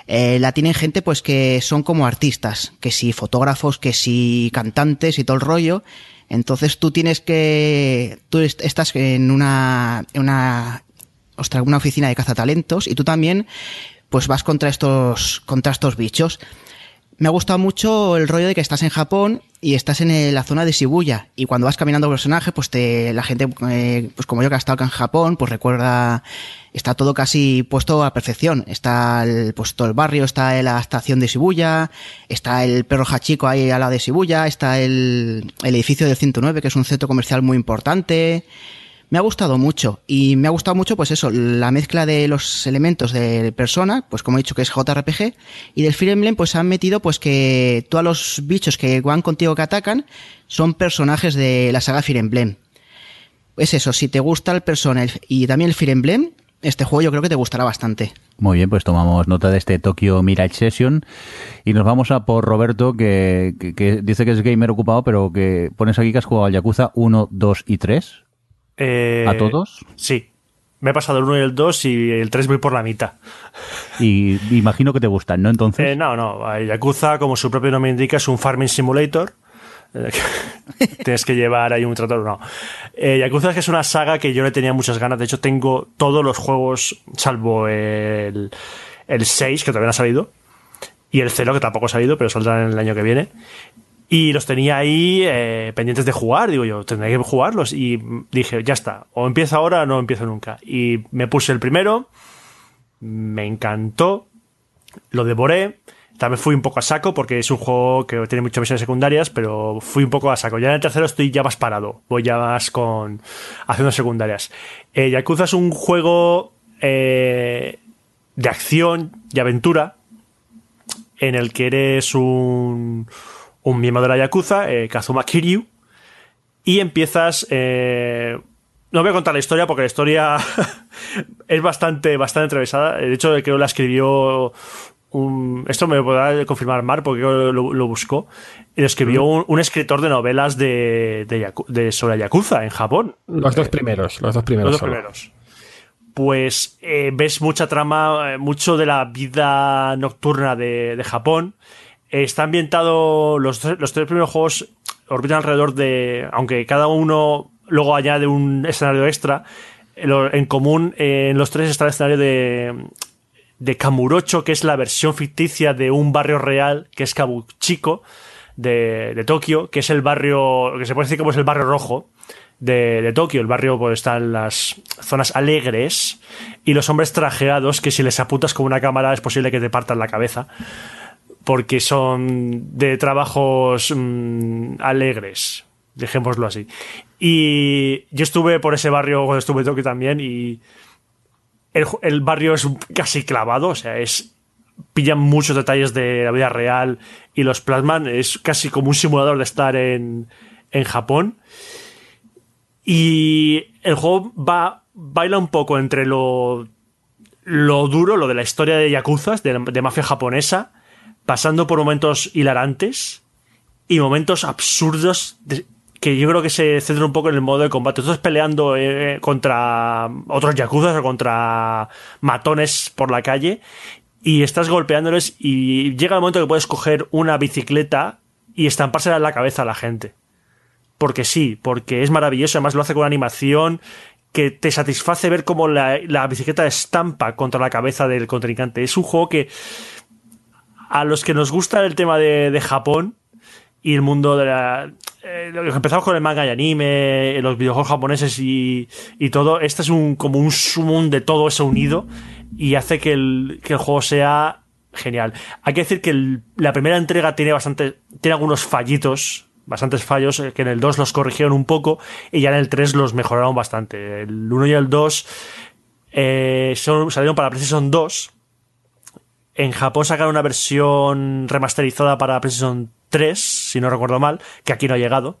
eh, la tienen gente pues que son como artistas, que si fotógrafos, que si cantantes y todo el rollo. Entonces tú tienes que, tú est- estás en una, en una, ostras, una oficina de cazatalentos y tú también, pues vas contra estos, contra estos bichos. Me ha gustado mucho el rollo de que estás en Japón y estás en eh, la zona de Shibuya y cuando vas caminando personaje, pues te, la gente, eh, pues como yo que ha estado acá en Japón, pues recuerda, está todo casi puesto a perfección. Está el, pues todo el barrio, está la estación de Shibuya, está el perro Hachiko ahí al lado de Shibuya, está el, el edificio del 109 que es un centro comercial muy importante. Me ha gustado mucho y me ha gustado mucho pues eso, la mezcla de los elementos de persona, pues como he dicho que es JRPG y del Fire Emblem pues han metido pues que todos los bichos que van contigo que atacan son personajes de la saga Fire Emblem. Es eso, si te gusta el Persona y también el Fire Emblem, este juego yo creo que te gustará bastante. Muy bien, pues tomamos nota de este Tokyo Mirage Session y nos vamos a por Roberto, que, que- que dice que es gamer ocupado, pero que pones aquí que has jugado al Yakuza 1, 2 y 3. Eh, ¿A todos? Sí. Me he pasado el 1 y el 2 y el 3 voy por la mitad. Y imagino que te gustan, ¿no? Entonces, Eh, no, no. Yakuza, como su propio nombre indica, es un farming simulator (laughs) Tienes que llevar ahí un trator, no. Eh, Yakuza es que es una saga que yo le tenía muchas ganas. De hecho, tengo todos los juegos, salvo el, el 6, que todavía no ha salido, y el 0, que tampoco ha salido, pero saldrá en el año que viene. Y los tenía ahí eh, pendientes de jugar, digo yo, tendré que jugarlos. Y dije, ya está, o empiezo ahora o no empiezo nunca. Y me puse el primero, me encantó, lo devoré. También fui un poco a saco porque es un juego que tiene muchas misiones secundarias, pero fui un poco a saco. Ya en el tercero estoy ya más parado, voy ya más con haciendo secundarias. Eh, Yakuza es un juego eh, de acción y aventura en el que eres un, un miembro de la Yakuza, eh, Kazuma Kiryu, y empiezas... Eh, no voy a contar la historia porque la historia (laughs) es bastante, bastante atravesada. De hecho, creo que la escribió un, esto me podrá confirmar Mar porque lo, lo buscó. Lo escribió un, un, escritor de novelas de, de, Yaku, de, sobre Yakuza en Japón. Los dos primeros, los dos primeros. Los dos primeros. Pues eh, ves mucha trama, eh, mucho de la vida nocturna de, de Japón. Eh, está ambientado, los, los tres primeros juegos orbitan alrededor de, aunque cada uno luego añade un escenario extra, en común en los tres está el escenario de, de Kamurocho, que es la versión ficticia de un barrio real, que es Kabuchiko, de, de Tokio, que es el barrio, que se puede decir como es el barrio rojo de, de Tokio. El barrio pues, está en las zonas alegres y los hombres trajeados, que si les apuntas con una cámara es posible que te partan la cabeza, porque son de trabajos mmm, alegres, dejémoslo así. Y yo estuve por ese barrio cuando estuve en Tokio también y el, barrio es casi clavado, o sea, es pillan muchos detalles de la vida real y los plasman, es casi como un simulador de estar en, en Japón. Y el juego va, baila un poco entre lo, lo duro, lo de la historia de Yakuzas, de mafia japonesa, pasando por momentos hilarantes y momentos absurdos que yo creo que se centra un poco en el modo de combate. Tú estás peleando eh, contra otros yakuzas o contra matones por la calle y estás golpeándoles y llega el momento que puedes coger una bicicleta y estampársela en la cabeza a la gente. Porque sí, porque es maravilloso, además lo hace con una animación que te satisface ver cómo la, la bicicleta estampa contra la cabeza del contrincante. Es un juego que a los que nos gusta el tema de, Japón y el mundo de la, eh, empezamos con el manga y anime, los videojuegos japoneses y, y todo. Este es un como un sumum de todo eso unido y hace que el, que el juego sea genial. Hay que decir que la primera entrega tiene bastante, tiene algunos fallitos, bastantes fallos, que en el 2 los corrigieron un poco y ya en el 3 los mejoraron bastante. El 1 y el 2 eh, salieron para PlayStation 2. En Japón sacaron una versión remasterizada para PlayStation 3, si no recuerdo mal, que aquí no ha llegado.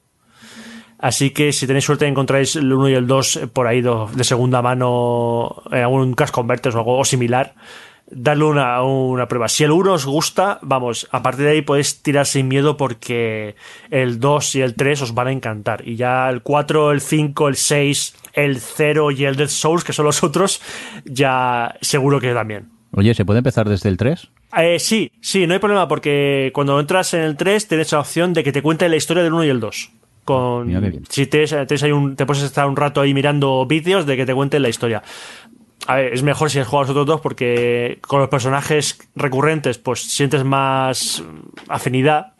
Así que si tenéis suerte encontráis el 1 y el 2 por ahí de segunda mano en algún Cash Converters o algo similar, dadle una, una prueba. Si el 1 os gusta, vamos, a partir de ahí podéis tirar sin miedo porque el 2 y el 3 os van a encantar. Y ya el 4, el 5, el 6, el 0 y el Dead Souls, que son los otros, ya seguro que también. Oye, ¿se puede empezar desde el 3? Eh, sí, sí, no hay problema porque cuando entras en el 3 tienes la opción de que te cuente la historia del 1 y el 2. Con, si te, te, hay un, te puedes estar un rato ahí mirando vídeos de que te cuenten la historia. A ver, es mejor si has jugado los otros dos porque con los personajes recurrentes pues sientes más afinidad,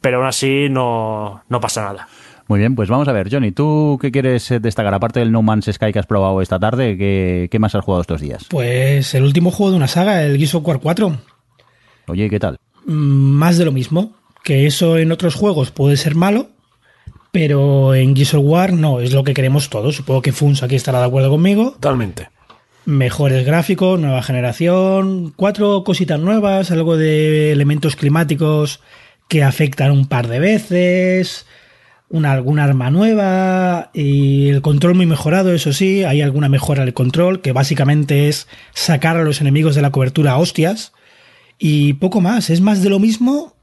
pero aún así no, no pasa nada. Muy bien, pues vamos a ver, Johnny, ¿tú qué quieres destacar? Aparte del No Man's Sky que has probado esta tarde, ¿qué, qué más has jugado estos días? Pues el último juego de una saga, el Gears of War 4. Oye, ¿qué tal? Más de lo mismo, que eso en otros juegos puede ser malo, pero en Gears of War no, es lo que queremos todos. Supongo que Funs aquí estará de acuerdo conmigo. Totalmente. Mejores gráficos, nueva generación, cuatro cositas nuevas, algo de elementos climáticos que afectan un par de veces, una, alguna arma nueva y el control muy mejorado, eso sí, hay alguna mejora del control, que básicamente es sacar a los enemigos de la cobertura a hostias. Y poco más, es más de lo mismo,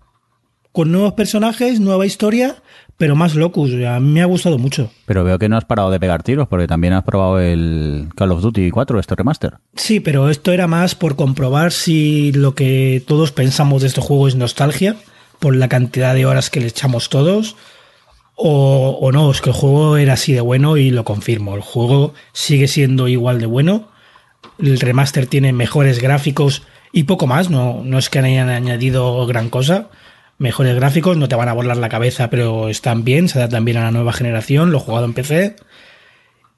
con nuevos personajes, nueva historia, pero más locus. A mí me ha gustado mucho. Pero veo que no has parado de pegar tiros, porque también has probado el Call of Duty 4, este remaster. Sí, pero esto era más por comprobar si lo que todos pensamos de este juego es nostalgia por la cantidad de horas que le echamos todos, o, no, es que el juego era así de bueno y lo confirmo. El juego sigue siendo igual de bueno. El remaster tiene mejores gráficos y poco más, no, no es que hayan añadido gran cosa. Mejores gráficos, no te van a volar la cabeza, pero están bien, se adaptan bien a la nueva generación, lo he jugado en PC.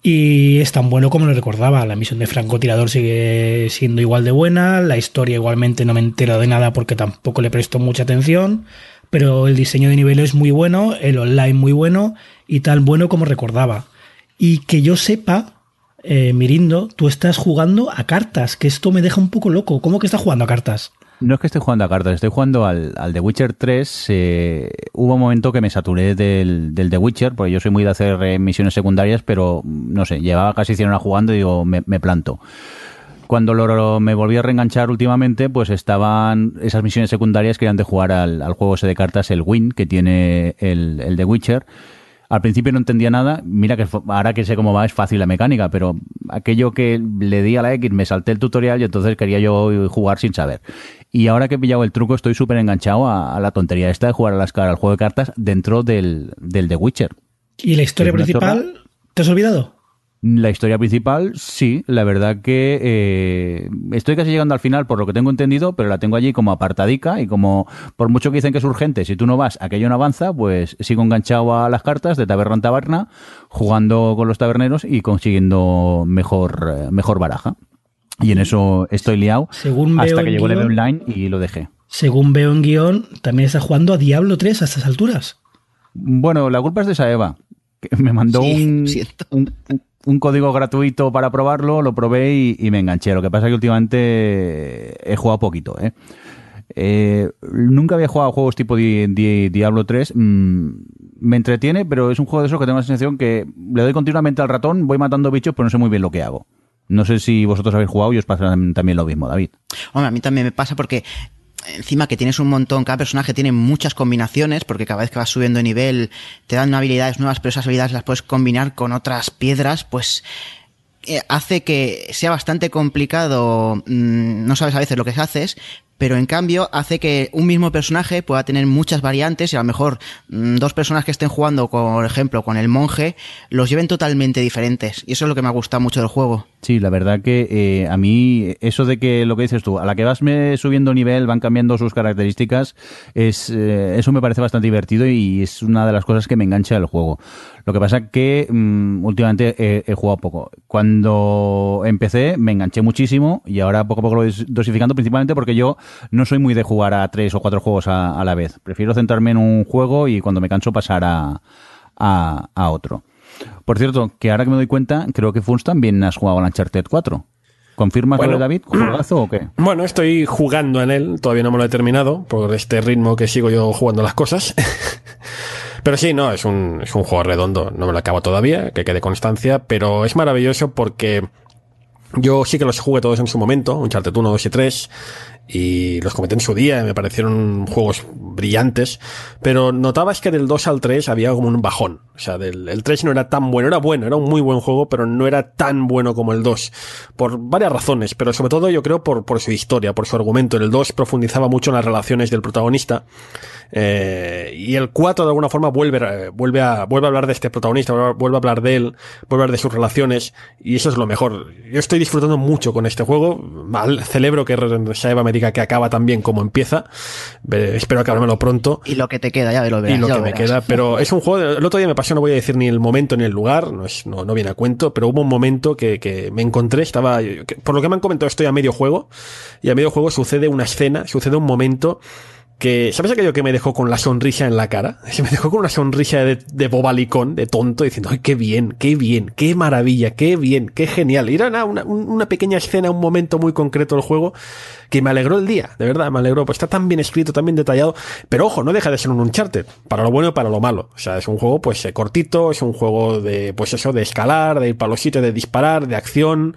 Y es tan bueno como lo recordaba. La misión de francotirador sigue siendo igual de buena. La historia igualmente no me entero de nada porque tampoco le presto mucha atención. Pero el diseño de nivel es muy bueno, el online muy bueno y tan bueno como recordaba. Y que yo sepa, eh, Mirindo, tú estás jugando a cartas, que esto me deja un poco loco. ¿Cómo que estás jugando a cartas? No es que esté jugando a cartas, estoy jugando al, al The Witcher 3. Eh, hubo un momento que me saturé del, del The Witcher, porque yo soy muy de hacer eh, misiones secundarias, pero no sé, llevaba casi 100 horas jugando y digo, me, me planto. Cuando lo, me volví a reenganchar últimamente, pues estaban esas misiones secundarias que eran de jugar al, al juego ese de cartas, el Win, que tiene el, el The Witcher. Al principio no entendía nada. Mira que ahora que sé cómo va es fácil la mecánica, pero aquello que le di a la X me salté el tutorial y entonces quería yo jugar sin saber. Y ahora que he pillado el truco estoy súper enganchado a, a la tontería esta de jugar a las, al juego de cartas dentro del, del The Witcher. ¿Y la historia ¿Es una principal? ¿Te has olvidado? La historia principal, sí, la verdad que eh, estoy casi llegando al final por lo que tengo entendido, pero la tengo allí como apartadica y como por mucho que dicen que es urgente, si tú no vas, aquello no avanza, pues sigo enganchado a las cartas de taberna en taberna, jugando con los taberneros y consiguiendo mejor, eh, mejor baraja. Y en eso estoy liado Según hasta que llegó el online y lo dejé. Según veo en guion, también estás jugando a Diablo 3 a estas alturas. Bueno, la culpa es de Saeva, que me mandó Sí, un, siento. un, un código gratuito para probarlo, lo probé y, me enganché. Lo que pasa es que últimamente he jugado poquito, ¿eh? Eh, nunca había jugado juegos tipo Di- Di- Diablo 3. mm, me entretiene, pero es un juego de esos que tengo la sensación que le doy continuamente al ratón, voy matando bichos, pero no sé muy bien lo que hago. No sé si vosotros habéis jugado y os pasa también lo mismo, David. Hombre, a mí también me pasa porque encima que tienes un montón, cada personaje tiene muchas combinaciones, porque cada vez que vas subiendo de nivel te dan habilidades nuevas, pero esas habilidades las puedes combinar con otras piedras, pues eh, hace que sea bastante complicado, mm, no sabes a veces lo que haces, pero en cambio hace que un mismo personaje pueda tener muchas variantes y a lo mejor mm, dos personas que estén jugando, por ejemplo, con el monje, los lleven totalmente diferentes. Y eso es lo que me ha gustado mucho del juego. Sí, la verdad que eh, a mí eso de que lo que dices tú, a la que vas me- subiendo nivel van cambiando sus características, es eh, eso me parece bastante divertido y es una de las cosas que me engancha del juego. Lo que pasa que mm, últimamente he, he jugado poco. Cuando empecé me enganché muchísimo y ahora poco a poco lo voy dosificando principalmente porque yo no soy muy de jugar a tres o cuatro juegos a, a la vez. Prefiero centrarme en un juego y cuando me canso pasar a, a, a otro. Por cierto, que ahora que me doy cuenta, creo que Funs también has jugado al Uncharted 4. ¿Confirmas Bueno. lo de David? ¿Juegazo o qué? (clears throat) Bueno, estoy jugando en él, todavía no me lo he terminado, por este ritmo que sigo yo jugando las cosas. (laughs) pero sí, no, es un, es un juego redondo, no me lo acabo todavía, que quede constancia, pero es maravilloso porque yo sí que los jugué todos en su momento, Uncharted 1, 2 y 3, y los comenté en su día, me parecieron juegos brillantes, pero notabas que del 2 al 3 había como un bajón. O sea, del, el 3 no era tan bueno, era bueno, era un muy buen juego, pero no era tan bueno como el 2. Por varias razones, pero sobre todo yo creo por, por su historia, por su argumento. En el 2 profundizaba mucho en las relaciones del protagonista, eh, y el 4 de alguna forma vuelve, eh, vuelve, a, vuelve a hablar de este protagonista, vuelve a- vuelve a hablar de él, vuelve a hablar de sus relaciones, y eso es lo mejor. Yo estoy disfrutando mucho con este juego. Mal, celebro que Saeva me que acaba tan bien como empieza. Eh, espero acabármelo pronto. Y lo que te queda, ya lo verás. Y lo que me verás. queda, pero es un juego, el otro día me pasó, no voy a decir ni el momento ni el lugar, no, es, no, no viene a cuento, pero hubo un momento que, que me encontré, estaba, que- por lo que me han comentado estoy a medio juego, y a medio juego sucede una escena, sucede un momento que, ¿sabes aquello que me dejó con la sonrisa en la cara? (laughs) Se me dejó con una sonrisa de, bobalicón, de tonto, diciendo, ¡ay, qué bien, qué bien, qué maravilla, qué bien, qué genial! Y era una, una, una pequeña escena, un momento muy concreto del juego que me alegró el día, de verdad, me alegró, pues está tan bien escrito, tan bien detallado, pero ojo, no deja de ser un Uncharted, para lo bueno y para lo malo. O sea, es un juego, pues, eh, cortito, es un juego de, pues eso, de escalar, de ir para los sitios, de disparar, de acción,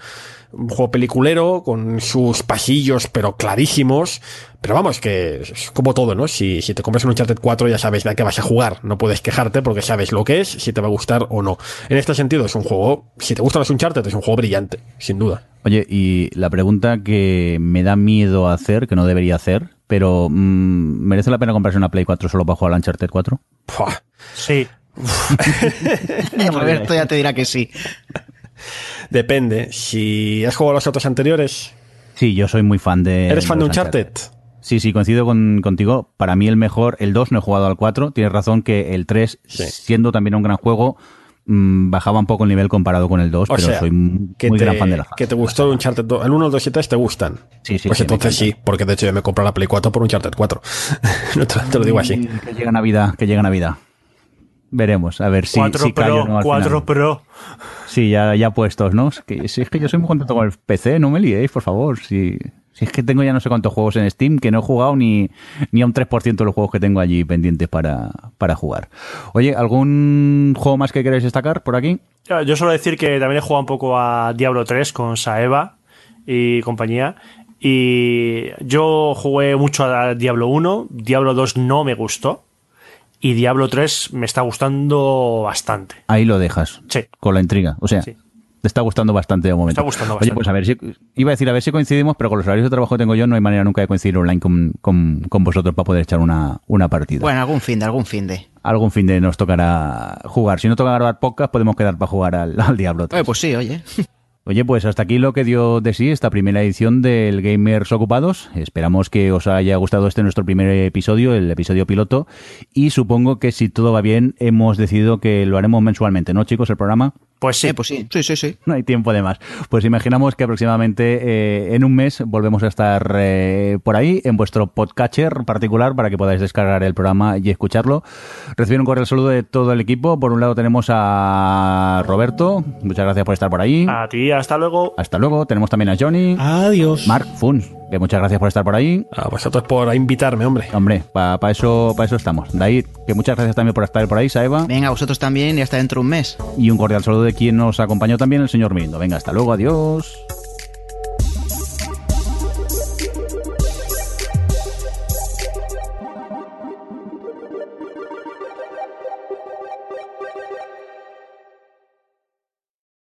un juego peliculero, con sus pasillos, pero clarísimos. Pero vamos, que es como todo, ¿no? Si, si te compras un Uncharted 4 ya sabes de qué vas a jugar. No puedes quejarte porque sabes lo que es, si te va a gustar o no. En este sentido es un juego, si te gustan los Uncharted, es un juego brillante, sin duda. Oye, y la pregunta que me da miedo hacer, que no debería hacer, pero mm, ¿merece la pena comprarse una Play 4 solo para jugar al Uncharted 4? Pua. Sí. (laughs) Roberto ya te dirá que sí. Depende. Si has jugado los otros anteriores, Sí, yo soy muy fan de. ¿eres fan de los Uncharted? Sí, sí, coincido con- contigo. Para mí el mejor, el 2 no he jugado al 4. Tienes razón que el 3, Sí. siendo también un gran juego, mm, bajaba un poco el nivel comparado con el 2, O pero sea, soy muy que muy te, gran fan de la que te gustó el Uncharted 2. El 1, el 2 y el 3 te gustan. Sí, sí, Pues sí, entonces sí, porque de hecho yo me compré la Play 4 por Uncharted 4. (laughs) No te, te lo digo así. Que llega Navidad, que llega Navidad. Veremos, a ver si, 4 si no Pro, al 4 final. Pro. Sí, ya, ya puestos, ¿no? Es que, si es que yo soy muy contento con el PC, no me liéis, por favor. Si, si es que tengo ya no sé cuántos juegos en Steam que no he jugado ni, ni a un 3% de los juegos que tengo allí pendientes para, para jugar. Oye, ¿algún juego más que queréis destacar por aquí? Yo suelo decir que también he jugado un poco a Diablo 3 con Saeva y compañía. Y yo jugué mucho a Diablo 1, Diablo 2 no me gustó. Y Diablo 3 me está gustando bastante. Ahí lo dejas. Sí. Con la intriga. O sea, Sí. te está gustando bastante de momento. está gustando Oye, bastante. pues a ver si. Iba a decir a ver si coincidimos, pero con los horarios de trabajo que tengo yo no hay manera nunca de coincidir online con, con, con vosotros para poder echar una, una partida. Bueno, algún fin de, algún fin de. Algún fin de nos tocará jugar. Si no toca grabar podcast, podemos quedar para jugar al, al Diablo 3. Oye, pues sí, oye. Oye, pues hasta aquí lo que dio de sí esta primera edición del Gamers Ocupados. Esperamos que os haya gustado este nuestro primer episodio, el episodio piloto. Y supongo que si todo va bien, hemos decidido que lo haremos mensualmente, ¿no, chicos? El programa. Pues sí, Eh, pues sí, sí, sí, sí. No hay tiempo de más. Pues imaginamos que aproximadamente eh, en un mes volvemos a estar eh, por ahí, en vuestro podcatcher particular, para que podáis descargar el programa y escucharlo. Recibir un cordial saludo de todo el equipo. Por un lado tenemos a Roberto. Muchas gracias por estar por ahí. a ti, hasta luego. Hasta luego. Tenemos también a Johnny. Adiós. Mark Funs, que muchas gracias por estar por ahí. A vosotros por invitarme, hombre. Hombre, para eso, pa eso estamos. David, que muchas gracias también por estar por ahí, Saeva. Venga, vosotros también y hasta dentro de un mes. Y un cordial saludo de quien nos acompañó también, el señor Mirindo. Venga, hasta luego, adiós.